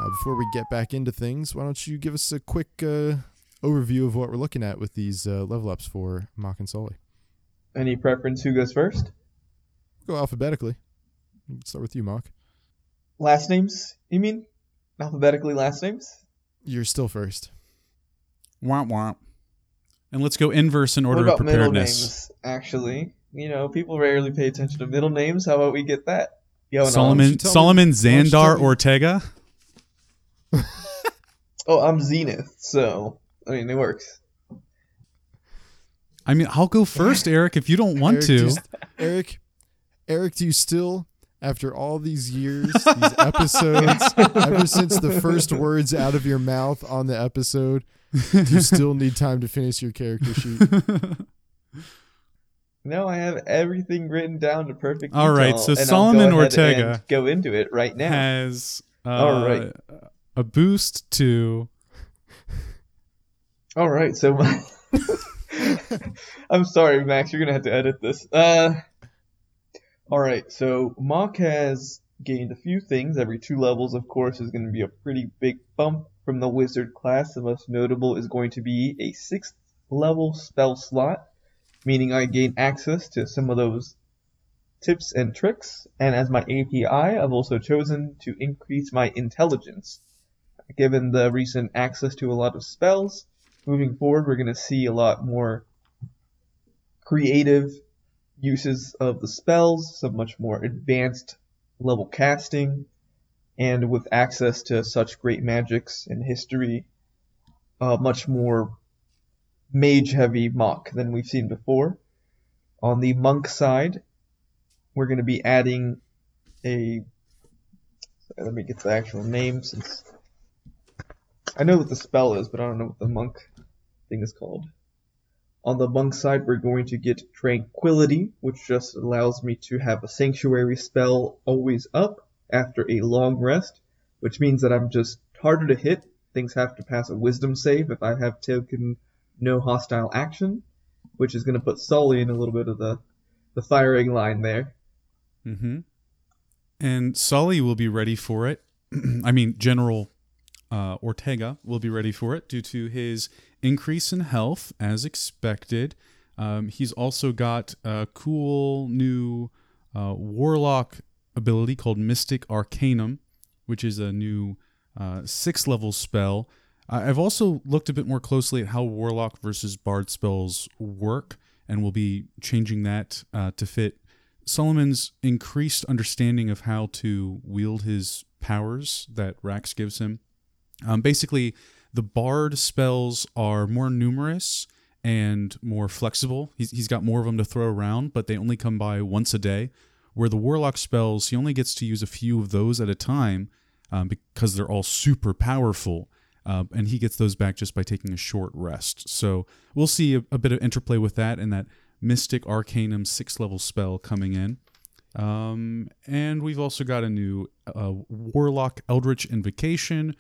Uh, before we get back into things, why don't you give us a quick uh, overview of what we're looking at with these uh, level ups for Mock and Sully. Any preference? Who goes first? Go alphabetically. We can Start with you, Mock. Last names? You mean alphabetically? Last names? You're still first. Womp womp. And let's go inverse in order what of about middle preparedness. names? Actually, you know, people rarely pay attention to middle names. How about we get that? Going on? Solomon you tell me- Solomon why don't you tell Xandar me- Ortega. *laughs* Oh, I'm Zenith, so I mean, it works. I mean, I'll go first, *laughs* Eric, if you don't want Eric, to. do you st- Eric, Eric, do you still, after all these years, these *laughs* episodes, ever since the first words out of your mouth on the episode, do you still need time to finish your character sheet? *laughs* No, I have everything written down to perfect. All right, detail, so and I'll go Solomon Ortega go into it right now. has uh, All right. a boost to All right, so my *laughs* I'm sorry, Max, you're gonna have to edit this. Uh, all right, so Mock has gained a few things. Every two levels, of course, is going to be a pretty big bump from the wizard class. The most notable is going to be a sixth level spell slot, meaning I gain access to some of those tips and tricks. And as my ASI, I've also chosen to increase my intelligence. Given the recent access to a lot of spells, moving forward, we're going to see a lot more creative uses of the spells, some much more advanced level casting, and with access to such great magics and history, uh, much more mage heavy Mock than we've seen before. On the monk side, we're going to be adding a. Let me get the actual name since I know what the spell is, but I don't know what the monk thing is called. On the monk side, we're going to get Tranquility, which just allows me to have a sanctuary spell always up after a long rest, which means that I'm just harder to hit. Things have to pass a wisdom save if I have taken no hostile action, which is going to put Sully in a little bit of the, the firing line there. Mm-hmm. And Sully will be ready for it. *clears throat* I mean, General uh, Ortega will be ready for it due to his increase in health, as expected. Um, he's also got a cool new uh, warlock ability called Mystic Arcanum, which is a new uh, six level spell. I've also looked a bit more closely at how warlock versus bard spells work, and we'll be changing that uh, to fit Solomon's increased understanding of how to wield his powers that Rax gives him. Um, basically, the bard spells are more numerous and more flexible. He's, he's got more of them to throw around, but they only come by once a day. where the warlock spells he only gets to use a few of those at a time um, because they're all super powerful. Uh, and he gets those back just by taking a short rest. So we'll see a, a bit of interplay with that and that Mystic Arcanum six level spell coming in. Um, and we've also got a new uh, Warlock Eldritch Invocation,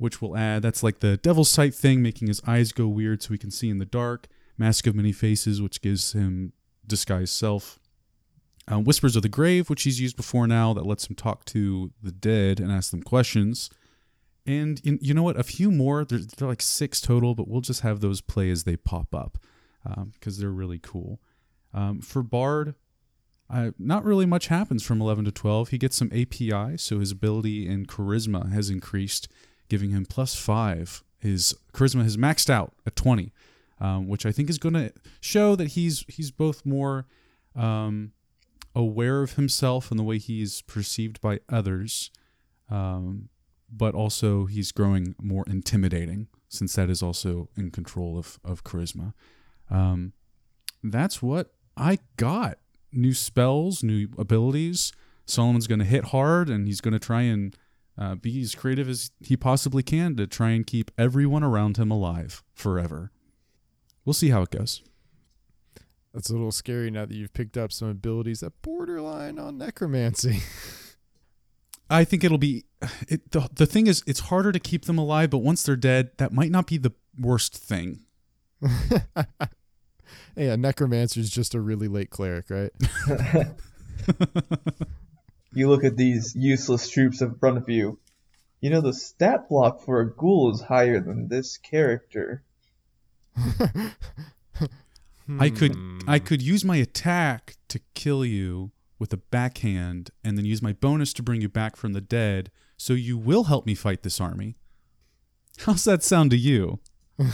which we'll add that's like the Devil's Sight thing, making his eyes go weird so he can see in the dark. Mask of Many Faces, which gives him disguised self. Uh, Whispers of the Grave, which he's used before now, that lets him talk to the dead and ask them questions. And in, you know what? A few more. They're, they're like six total, but we'll just have those play as they pop up because um, they're really cool. Um, for Bard, uh, not really much happens from 11 to 12. He gets some ASI, so his ability in charisma has increased, giving him plus five. His charisma has maxed out at 20, um, which I think is going to show that he's he's both more um, aware of himself and the way he's perceived by others, um, but also he's growing more intimidating since that is also in control of of charisma. Um, that's what I got. New spells, new abilities. Solomon's going to hit hard, and he's going to try and uh, be as creative as he possibly can to try and keep everyone around him alive forever. We'll see how it goes. That's a little scary now that you've picked up some abilities that borderline on necromancy. *laughs* I think it'll be it, the the thing is it's harder to keep them alive, but once they're dead, that might not be the worst thing. *laughs* hey, a necromancer is just a really late cleric, right? *laughs* you look at these useless troops in front of you. You know the stat block for a ghoul is higher than this character. I hmm. could I could use my attack to kill you with a backhand and then use my bonus to bring you back from the dead, so you will help me fight this army. How's that sound to you? *laughs*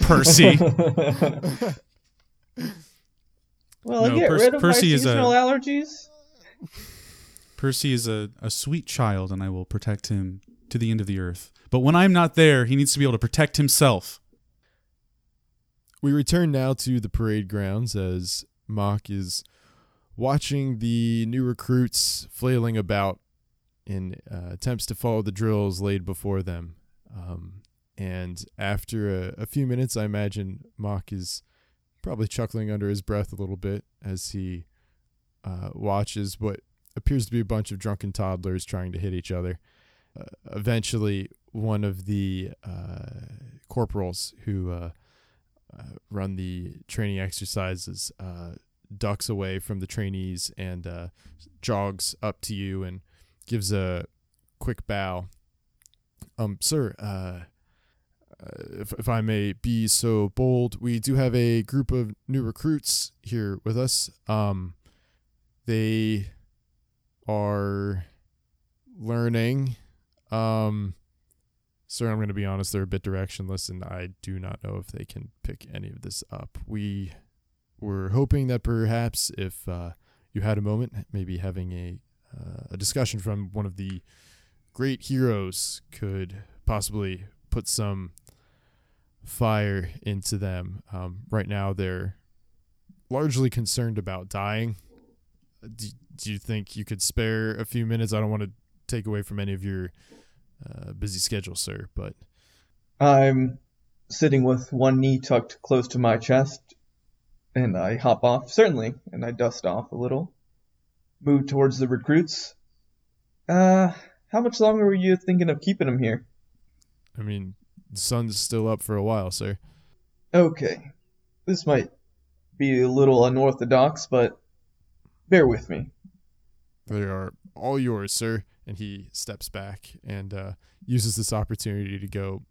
Percy. *laughs* well, I No, get Pers- rid of Percy my is a- seasonal allergies. Percy is a, a sweet child, and I will protect him to the end of the earth. But when I'm not there, he needs to be able to protect himself. We return now to the parade grounds as Mock is watching the new recruits flailing about in uh, attempts to follow the drills laid before them. Um, and after a, a few minutes, I imagine Mock is probably chuckling under his breath a little bit as he uh, watches what appears to be a bunch of drunken toddlers trying to hit each other. Uh, eventually, one of the uh, corporals who uh, uh, run the training exercises uh, ducks away from the trainees and jogs up to you and gives a quick bow. Um, sir, if, if I may be so bold, we do have a group of new recruits here with us. Um, they are learning. Um, sir, I'm going to be honest, they're a bit directionless, and I do not know if they can pick any of this up. We were hoping that perhaps if uh, you had a moment, maybe having a uh, a discussion from one of the great heroes could possibly put some fire into them. Um, right now, they're largely concerned about dying. Do, do you think you could spare a few minutes? I don't want to take away from any of your uh, busy schedule, sir, but I'm sitting with one knee tucked close to my chest, and I hop off, certainly, and I dust off a little. Move towards the recruits. Uh, how much longer were you thinking of keeping them here? I mean, the sun's still up for a while, sir. Okay. This might be a little unorthodox, but bear with me. They are all yours, sir. And he steps back and uh, uses this opportunity to go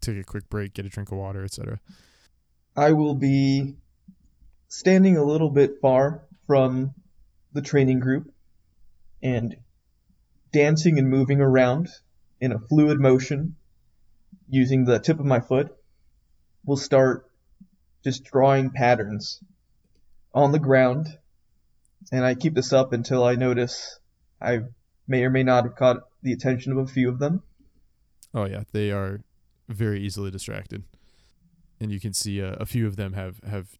take a quick break, get a drink of water, etc. I will be standing a little bit far from the training group and dancing and moving around in a fluid motion using the tip of my foot. We'll start just drawing patterns on the ground, and I keep this up until I notice I may or may not have caught the attention of a few of them. Oh yeah, they are very easily distracted, and you can see uh, a few of them have have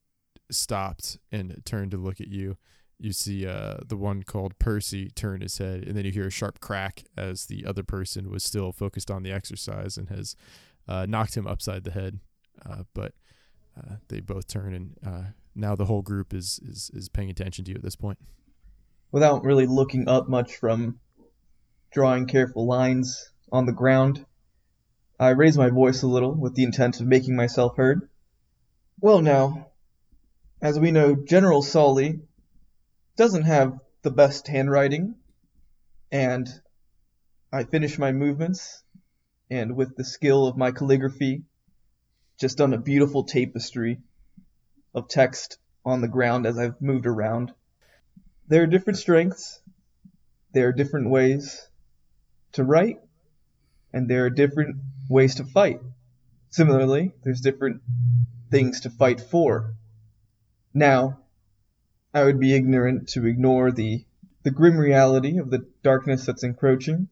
stopped and turned to look at you. You see uh, the one called Percy turn his head, and then you hear a sharp crack as the other person was still focused on the exercise and has uh, knocked him upside the head. Uh, but uh, they both turn, and uh, now the whole group is, is is paying attention to you at this point. Without really looking up much from drawing careful lines on the ground, I raise my voice a little with the intent of making myself heard. Well, now, as we know, General Sully doesn't have the best handwriting, and I finish my movements, and with the skill of my calligraphy, just done a beautiful tapestry of text on the ground as I've moved around. There are different strengths, there are different ways to write, and there are different ways to fight. Similarly, there's different things to fight for. Now, I would be ignorant to ignore the, the grim reality of the darkness that's encroaching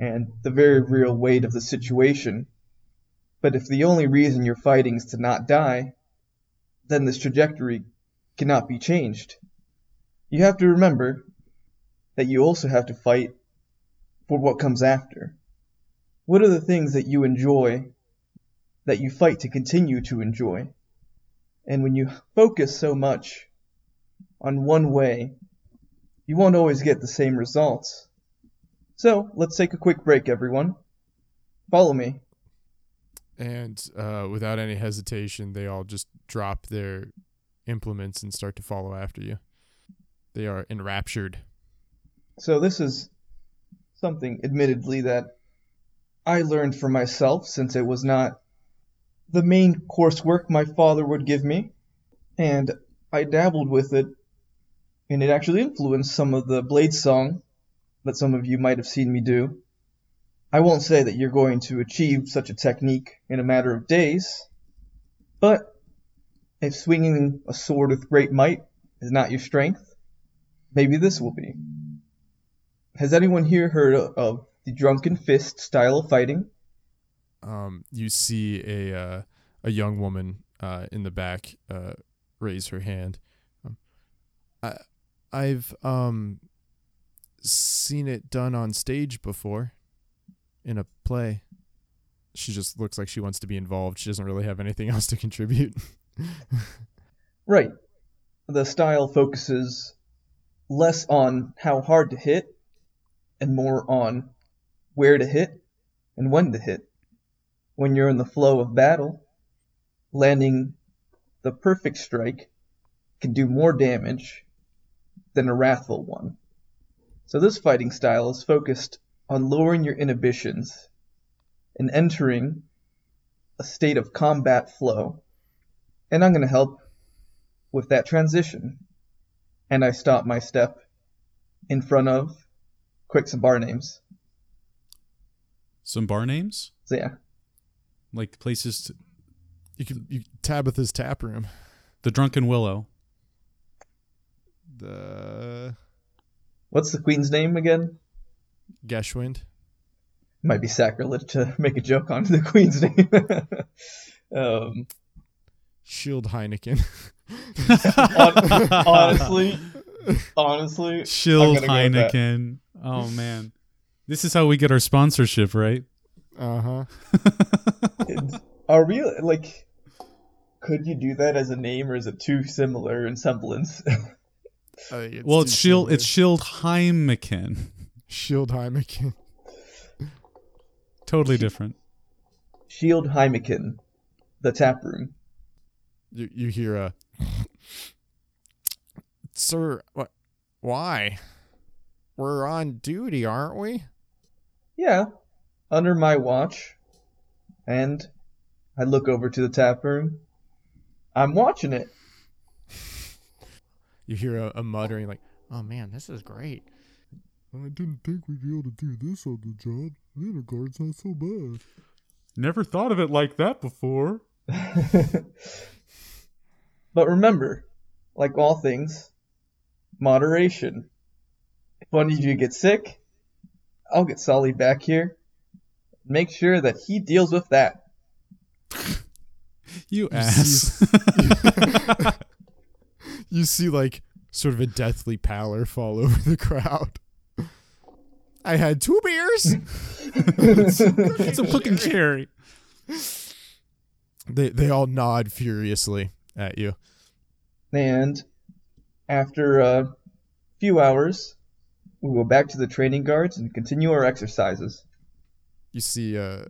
and the very real weight of the situation. But if the only reason you're fighting is to not die, then this trajectory cannot be changed. You have to remember that you also have to fight for what comes after. What are the things that you enjoy that you fight to continue to enjoy? And when you focus so much on one way, you won't always get the same results. So, let's take a quick break, everyone. Follow me. And uh, without any hesitation, they all just drop their implements and start to follow after you. They are enraptured. So, this is something, admittedly, that I learned for myself since it was not the main coursework my father would give me. And I dabbled with it and it actually influenced some of the Blade song that some of you might have seen me do. I won't say that you're going to achieve such a technique in a matter of days, but if swinging a sword with great might is not your strength, maybe this will be. Has anyone here heard of the drunken fist style of fighting? Um, you see a uh, a young woman uh, in the back uh, raise her hand. Um, I I've um seen it done on stage before in a play. She just looks like she wants to be involved. She doesn't really have anything *laughs* else to contribute. right. The style focuses less on how hard to hit and more on where to hit and when to hit. When you're in the flow of battle, landing the perfect strike can do more damage than a wrathful one. So this fighting style is focused on lowering your inhibitions and entering a state of combat flow. And I'm going to help with that transition. And I stop my step in front of quick some bar names. Some bar names? So yeah. Like places to, you can you Tabitha's tap room. The Drunken Willow. The What's the queen's name again? Geshwind. Might be sacrilege to *laughs* make a joke on the queen's name. *laughs* um, Shield Heineken. *laughs* honestly, honestly, Shield I'm gonna go with that. Heineken. Oh man. This is how we get our sponsorship, right? Uh huh. Are we like? Could you do that as a name, or is it too similar in semblance? Oh, well, it's Shield it's Shield Heineken. Shield Heineken. Totally different. Shield Heineken, the tap room. You you hear a. Sir, what? Why? We're on duty, aren't we? Yeah, under my watch, and I look over to the tap room. I'm watching it. You hear a, a muttering oh. like, "Oh man, this is great." I didn't think we'd be able to do this on the job. Vinegar's not so bad. Never thought of it like that before. *laughs* But remember, like all things, moderation. If one of you gets sick, I'll get Sully back here. Make sure that he deals with that. *laughs* You You ass. *laughs* you see like sort of a deathly pallor fall *laughs* over the crowd. I had two beers. *laughs* It's a fucking cherry. they they all nod furiously at you. And after a few hours, we go back to the training guards and continue our exercises. You see uh,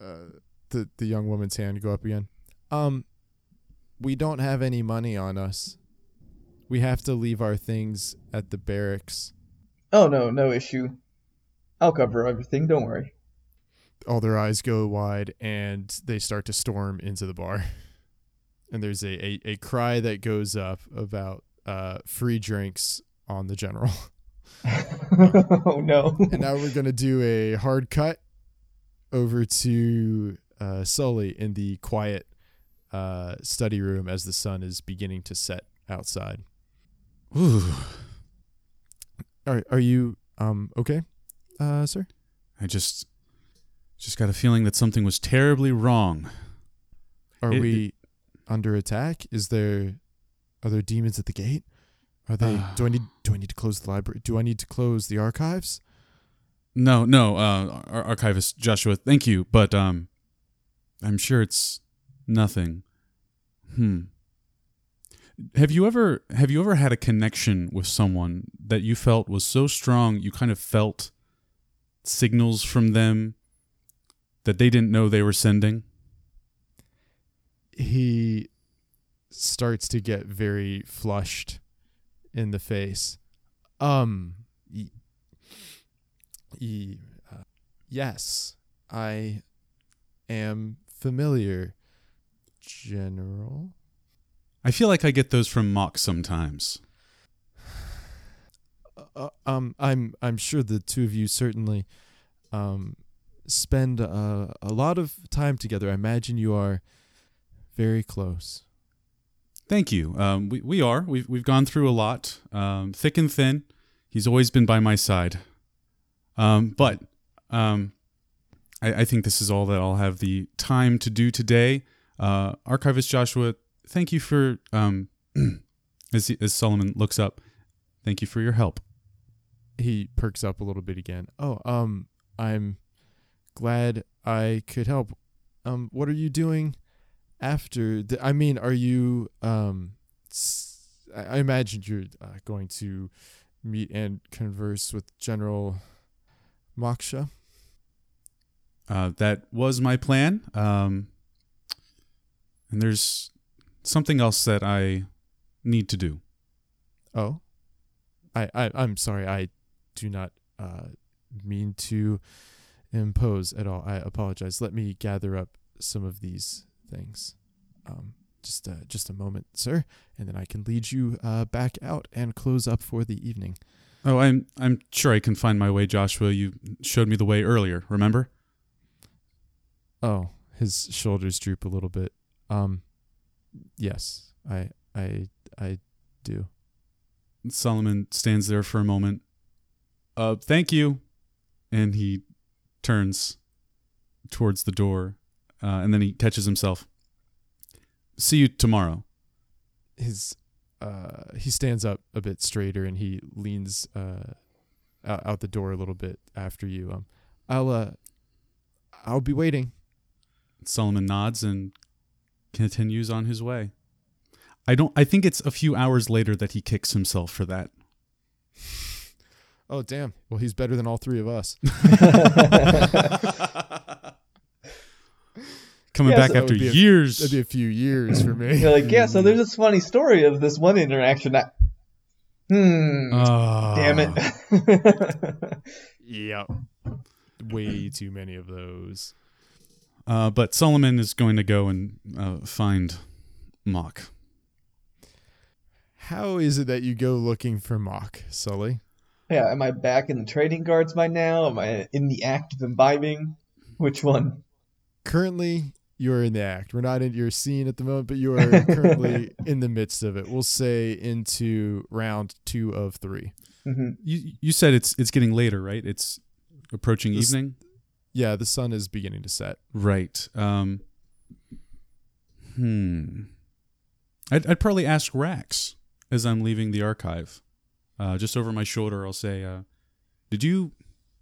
uh the the young woman's hand go up again. Um we don't have any money on us. We have to leave our things at the barracks. Oh no, no issue. I'll cover everything, don't worry. all their eyes go wide and they start to storm into the bar. *laughs* And there's a, a, a cry that goes up about uh, free drinks on the general. *laughs* *laughs* oh no. and now we're going to do a hard cut over to uh, Sully in the quiet uh, study room as the sun is beginning to set outside. Ooh. Are, are you um okay, uh, sir? I just just got a feeling that something was terribly wrong. Are It- we under attack? Is there are there demons at the gate? Are they Uh. do I need do I need to close the library? Do I need to close the archives? No, no, uh, Ar- archivist Joshua, thank you, but um, I'm sure it's nothing. Hmm. Have you ever have you ever had a connection with someone that you felt was so strong you kind of felt signals from them that they didn't know they were sending? He starts to get very flushed in the face. Um y- uh, yes, I am familiar, General. I feel like I get those from Mock sometimes. uh, um, I'm I'm sure the two of you certainly um, spend uh, a lot of time together. I imagine you are very close. Thank you. Um, we we are. We've we've gone through a lot, um, thick and thin. He's always been by my side. Um, but um, I, I think this is all that I'll have the time to do today. Uh, Archivist Joshua, thank you for um, *clears throat* as he, as Solomon looks up. Thank you for your help. He perks up a little bit again. Oh, um, I'm glad I could help. Um, what are you doing after? The, I mean, are you um? I I imagine you're uh, going to meet and converse with General Moksha. Uh, that was my plan. Um, and there's something else that I need to do. Oh, I, I I'm sorry. I do not uh, mean to impose at all. I apologize. Let me gather up some of these things. Um, just uh, just a moment, sir, and then I can lead you uh, back out and close up for the evening. Oh, I'm I'm sure I can find my way, Joshua. You showed me the way earlier, remember? Oh, his shoulders droop a little bit. Um, yes, I I I do. Solomon stands there for a moment. Uh, thank you. And he turns towards the door, uh, and then he catches himself. See you tomorrow. his uh he stands up a bit straighter and he leans uh out, out the door a little bit after you um i'll uh i'll be waiting Solomon nods and continues on his way. I don't. I think it's a few hours later that he kicks himself for that. oh damn well he's better than all three of us *laughs* Coming Yeah, back so after would be a- years. that'd be a few years for me *laughs* You're like, yeah, so there's this funny story of this one interaction. I, hmm. Ah. damn it. *laughs* yeah way too many of those Uh, but Solomon is going to go and uh, find Mock. how is it that you go looking for mock sully yeah, am I back in the trading guards by now? Am I in the act of imbibing? Which one? currently you're in the act we're not in your scene at the moment but you are *laughs* currently in the midst of it we'll say into round two of three hmm You you said it's it's getting later, right? It's approaching This- evening. Yeah the sun is beginning to set Right. Um, hmm. I'd, I'd probably ask Rax. as I'm leaving the archive. Uh, just over my shoulder, I'll say, uh, "Did you,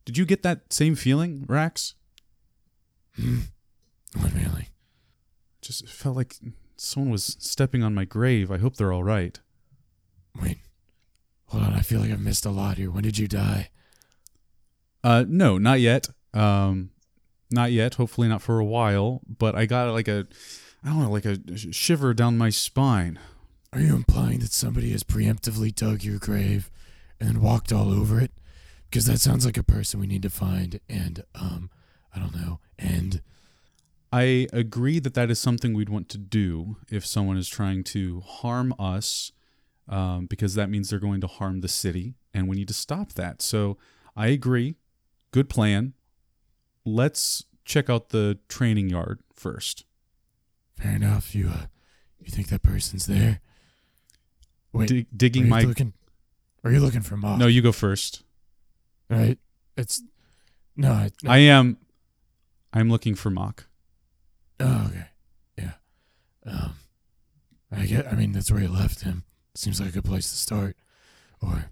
did you get that same feeling, Rax? What *laughs* really? Just felt like someone was stepping on my grave. I hope they're all right." Wait. Hold on, I feel like I've missed a lot here. When did you die? Uh, no, not yet. Um, not yet. Hopefully, not for a while. But I got like a, I don't know, like a shiver down my spine. Are you implying that somebody has preemptively dug your grave and walked all over it? Because that sounds like a person we need to find and, um, I don't know, end. I agree that that is something we'd want to do if someone is trying to harm us, um, because that means they're going to harm the city, and we need to stop that. So I agree. Good plan. Let's check out the training yard first. Fair enough. You, uh, you think that person's there? Wait, Dig- are digging you my. looking? Are you looking for Mock? No, you go first. right? It's no. I, no. I am. I'm looking for Mock. oh, okay. Yeah. Um, I get. I mean, that's where you left him. Seems like a good place to start, or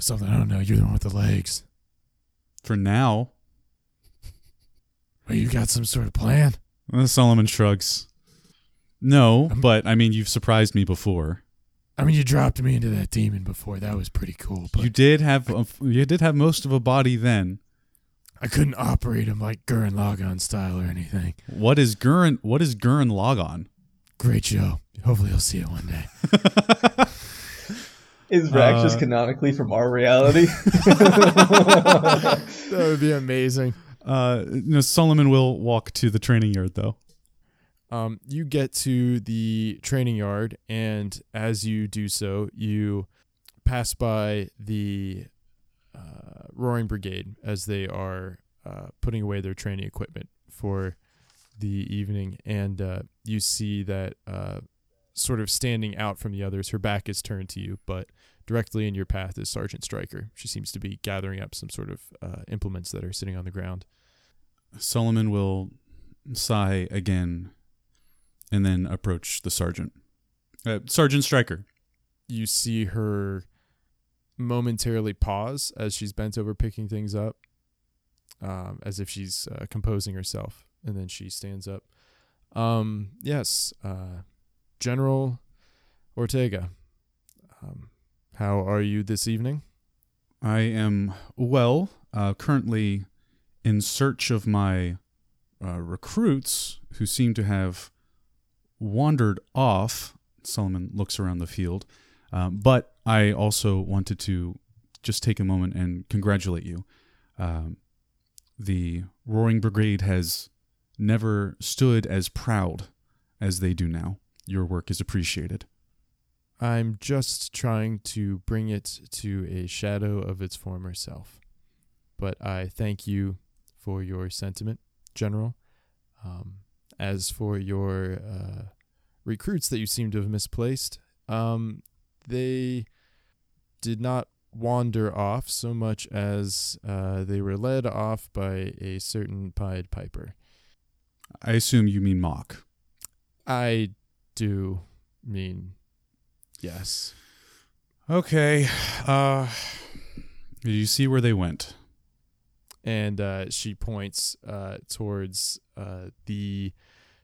something. I don't know. You're the one with the legs. For now, Well, you got some sort of plan. Uh, Solomon shrugs. No, Um, but I mean, you've surprised me before. I mean, you dropped me into that demon before. That was pretty cool. But You did have a, you did have most of a body then. I couldn't operate him like Gurren Lagann style or anything. What is Gurren? What is Gurren Lagann? Great show. Hopefully, you'll see it one day. Is Rax just Uh, canonically from our reality? *laughs* that would be amazing. Uh, no, Solomon will walk to the training yard though. Um, you get to the training yard, and as you do so, you pass by the uh, Roaring Brigade as they are uh, putting away their training equipment for the evening, and uh, you see that uh, sort of standing out from the others. Her back is turned to you, but directly in your path is Sergeant Stryker. She seems to be gathering up some sort of uh, implements that are sitting on the ground. Solomon will sigh again, and then approach the sergeant. Uh, sergeant Stryker. you see her momentarily pause as she's bent over picking things up, um, as if she's uh, composing herself, and then she stands up. Um, yes, uh, General Ortega, um, how are you this evening? I am well. Uh, currently in search of my uh, recruits who seem to have wandered off. Solomon looks around the field, um, but I also wanted to just take a moment and congratulate you. Um, the Roaring Brigade has never stood as proud as they do now. Your work is appreciated. I'm just trying to bring it to a shadow of its former self. But I thank you for your sentiment, General. Um, as for your uh, recruits that you seem to have misplaced, um, they did not wander off so much as uh, they were led off by a certain Pied Piper. I assume you mean mock. I do mean yes. Okay. Uh, did you see where they went? and uh, she points uh, towards uh, the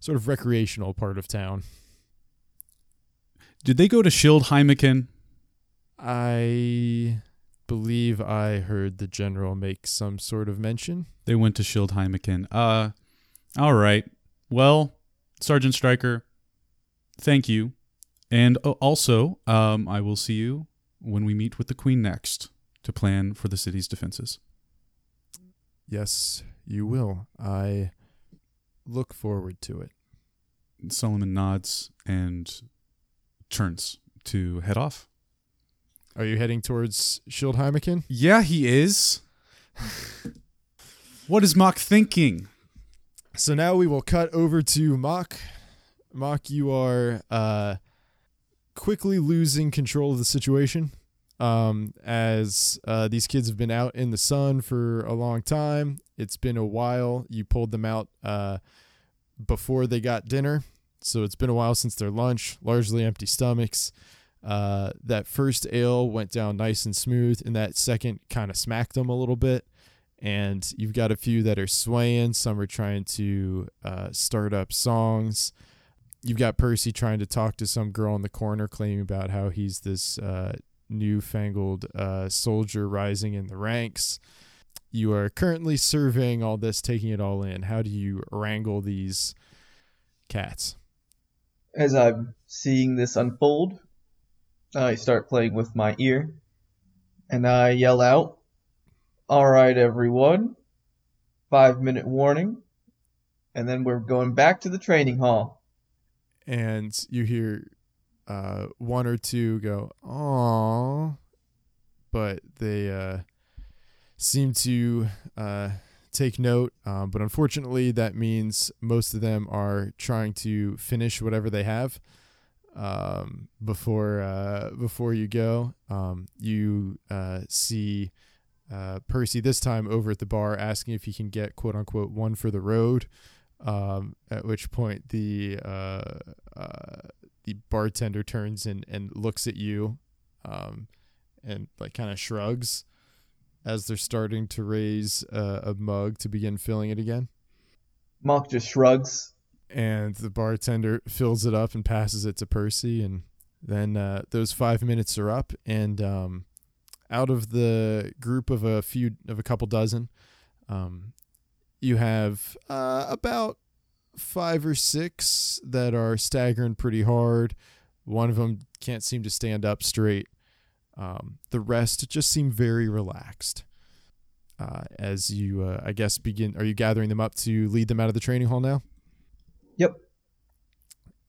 sort of recreational part of town. Did they go to Shield Heimeken? I believe I heard the general make some sort of mention. They went to Shield Heimeken. Uh, all right. Well, Sergeant Stryker, thank you. And also, um, I will see you when we meet with the Queen next to plan for the city's defenses. Yes, you will. I look forward to it. Solomon nods and turns to head off. Are you heading towards Shield Heimeken? Yeah, he is. what is Mock thinking? So now we will cut over to Mock. Mock, you are uh, quickly losing control of the situation. Um, as uh, these kids have been out in the sun for a long time. It's been a while. You pulled them out uh, before they got dinner. So it's been a while since their lunch, largely empty stomachs. Uh, that first ale went down nice and smooth, and that second kind of smacked them a little bit. And you've got a few that are swaying. Some are trying to uh, start up songs. You've got Percy trying to talk to some girl in the corner, claiming about how he's this uh, newfangled uh, soldier rising in the ranks. You are currently surveying all this, taking it all in. How do you wrangle these cats? As I'm seeing this unfold, I start playing with my ear, and I yell out, All right, everyone, five minute warning, and then we're going back to the training hall. And you hear uh, one or two go, "Aww," but they uh, seem to uh, take note. Um, but unfortunately, that means most of them are trying to finish whatever they have um, before uh, before you go. Um, you uh, see uh, Percy this time over at the bar asking if he can get quote unquote one for the road. Um, at which point the uh, uh, the bartender turns and, and looks at you um, and like kind of shrugs as they're starting to raise uh, a mug to begin filling it again. Mock just shrugs. And the bartender fills it up and passes it to Percy. And then uh, those five minutes are up. And um, out of the group of a few, of a couple dozen, um, you have uh, about five or six that are staggering pretty hard. One of them can't seem to stand up straight. Um, the rest just seem very relaxed. Uh, as you, uh, I guess, begin, are you gathering them up to lead them out of the training hall now? Yep.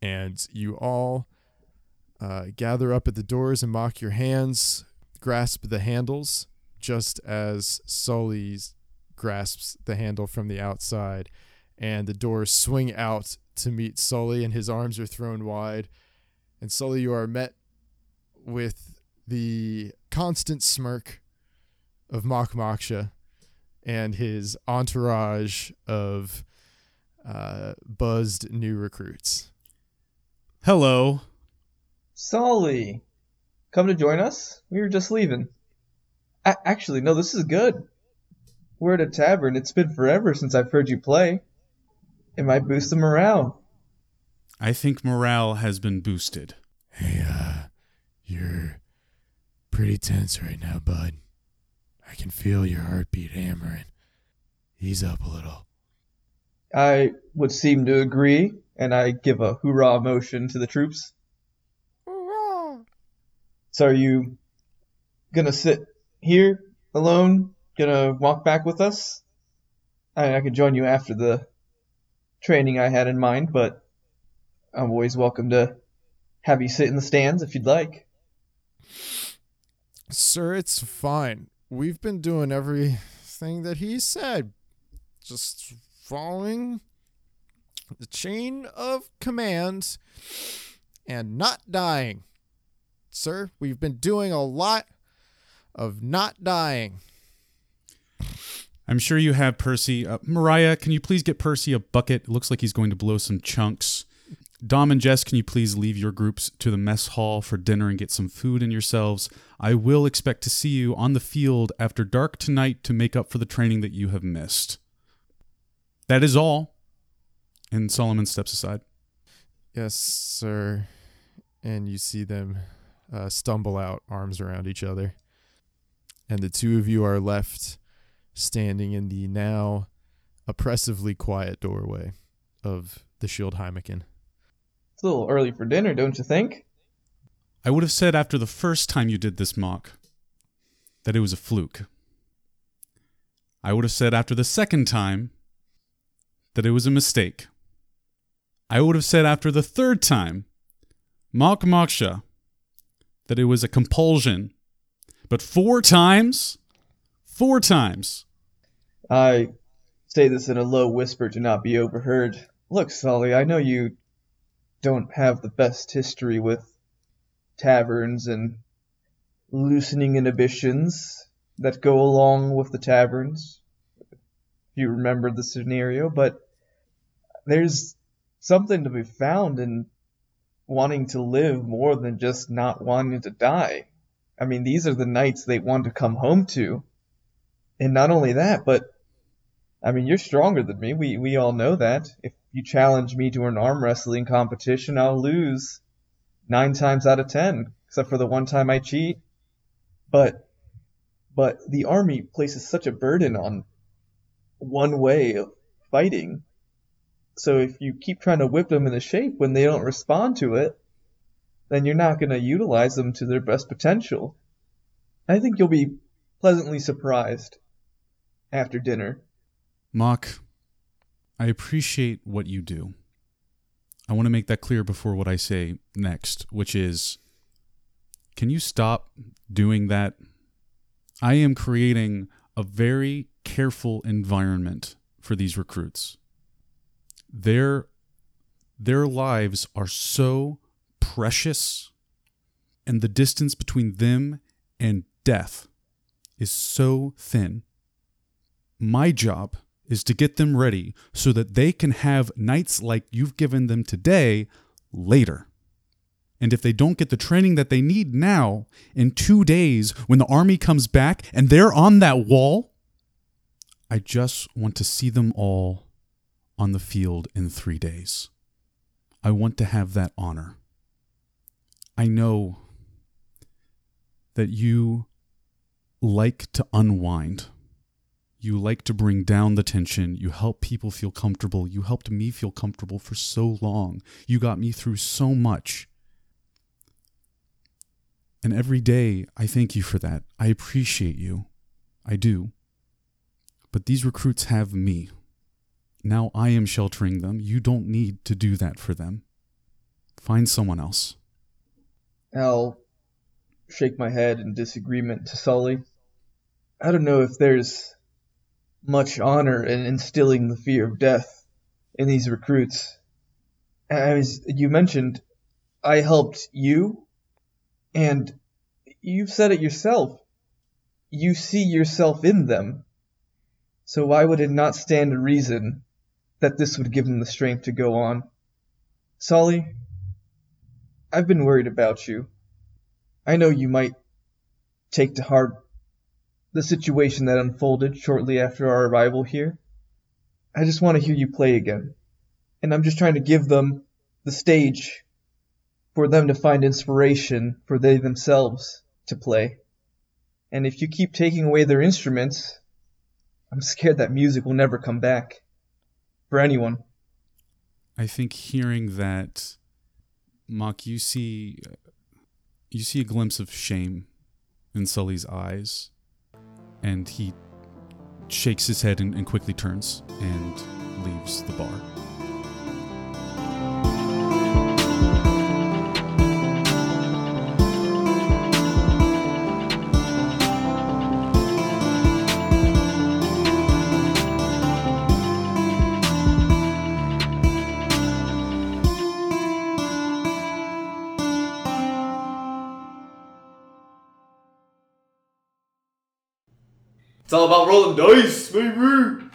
And you all uh, gather up at the doors and mock your hands, grasp the handles, just as Sully grasps the handle from the outside, and the doors swing out to meet Sully, and his arms are thrown wide. And Sully, you are met with the constant smirk of Mok Moksha and his entourage of uh, buzzed new recruits. Hello. Sully, come to join us? We were just leaving. A- actually, no, this is good. We're at a tavern. It's been forever since I've heard you play. It might boost the morale. I think morale has been boosted. Hey, uh, you're pretty tense right now, bud. I can feel your heartbeat hammering. Ease up a little. I would seem to agree, and I give a hoorah motion to the troops. Hurrah So are you gonna sit here alone? Gonna walk back with us? I, I could join you after the training I had in mind, but I'm always welcome to have you sit in the stands if you'd like. Sir, it's fine. We've been doing everything that he said. Just following the chain of command and not dying. Sir, we've been doing a lot of not dying. I'm sure you have Percy. Uh, Mariah, can you please get Percy a bucket? It looks like he's going to blow some chunks. Dom and Jess, can you please leave your groups to the mess hall for dinner and get some food in yourselves? I will expect to see you on the field after dark tonight to make up for the training that you have missed. That is all. And Solomon steps aside. Yes, sir. And you see them uh, stumble out, arms around each other. And the two of you are left standing in the now oppressively quiet doorway of the Shield Heimeken. It's a little early for dinner, don't you think? I would have said after the first time you did this mock that it was a fluke. I would have said after the second time that it was a mistake. I would have said after the third time, mock Moksha, that it was a compulsion. But four times? Four times. I say this in a low whisper to not be overheard. Look, Sully, I know you don't have the best history with taverns and loosening inhibitions that go along with the taverns. If you remember the scenario, but there's something to be found in wanting to live more than just not wanting to die. I mean, these are the nights they want to come home to. And not only that, but I mean, you're stronger than me. We we all know that. If you challenge me to an arm wrestling competition, I'll lose nine times out of ten, except for the one time I cheat. But but the army places such a burden on one way of fighting. So if you keep trying to whip them into shape when they don't respond to it, then you're not going to utilize them to their best potential. I think you'll be pleasantly surprised after dinner. Mock, I appreciate what you do. I want to make that clear before what I say next, which is can you stop doing that? I am creating a very careful environment for these recruits. Their their lives are so precious and the distance between them and death is so thin. My job is to get them ready so that they can have nights like you've given them today later. And if they don't get the training that they need now, in two days, when the army comes back and they're on that wall, I just want to see them all on the field in three days. I want to have that honor. I know that you like to unwind you like to bring down the tension. You help people feel comfortable. You helped me feel comfortable for so long. You got me through so much. And every day, I thank you for that. I appreciate you. I do. But these recruits have me. Now I am sheltering them. You don't need to do that for them. Find someone else. I'll shake my head in disagreement to Sully. I don't know if there's much honor in instilling the fear of death in these recruits. As you mentioned, I helped you, and you've said it yourself. You see yourself in them. So why would it not stand to reason that this would give them the strength to go on? Sully, I've been worried about you. I know you might take to heart the situation that unfolded shortly after our arrival here. I just want to hear you play again. And I'm just trying to give them the stage for them to find inspiration for they themselves to play. And if you keep taking away their instruments, I'm scared that music will never come back. For anyone. I think hearing that, Mock, you see, you see a glimpse of shame in Sully's eyes and he shakes his head and, and quickly turns and leaves the bar. It's all about rolling dice, baby.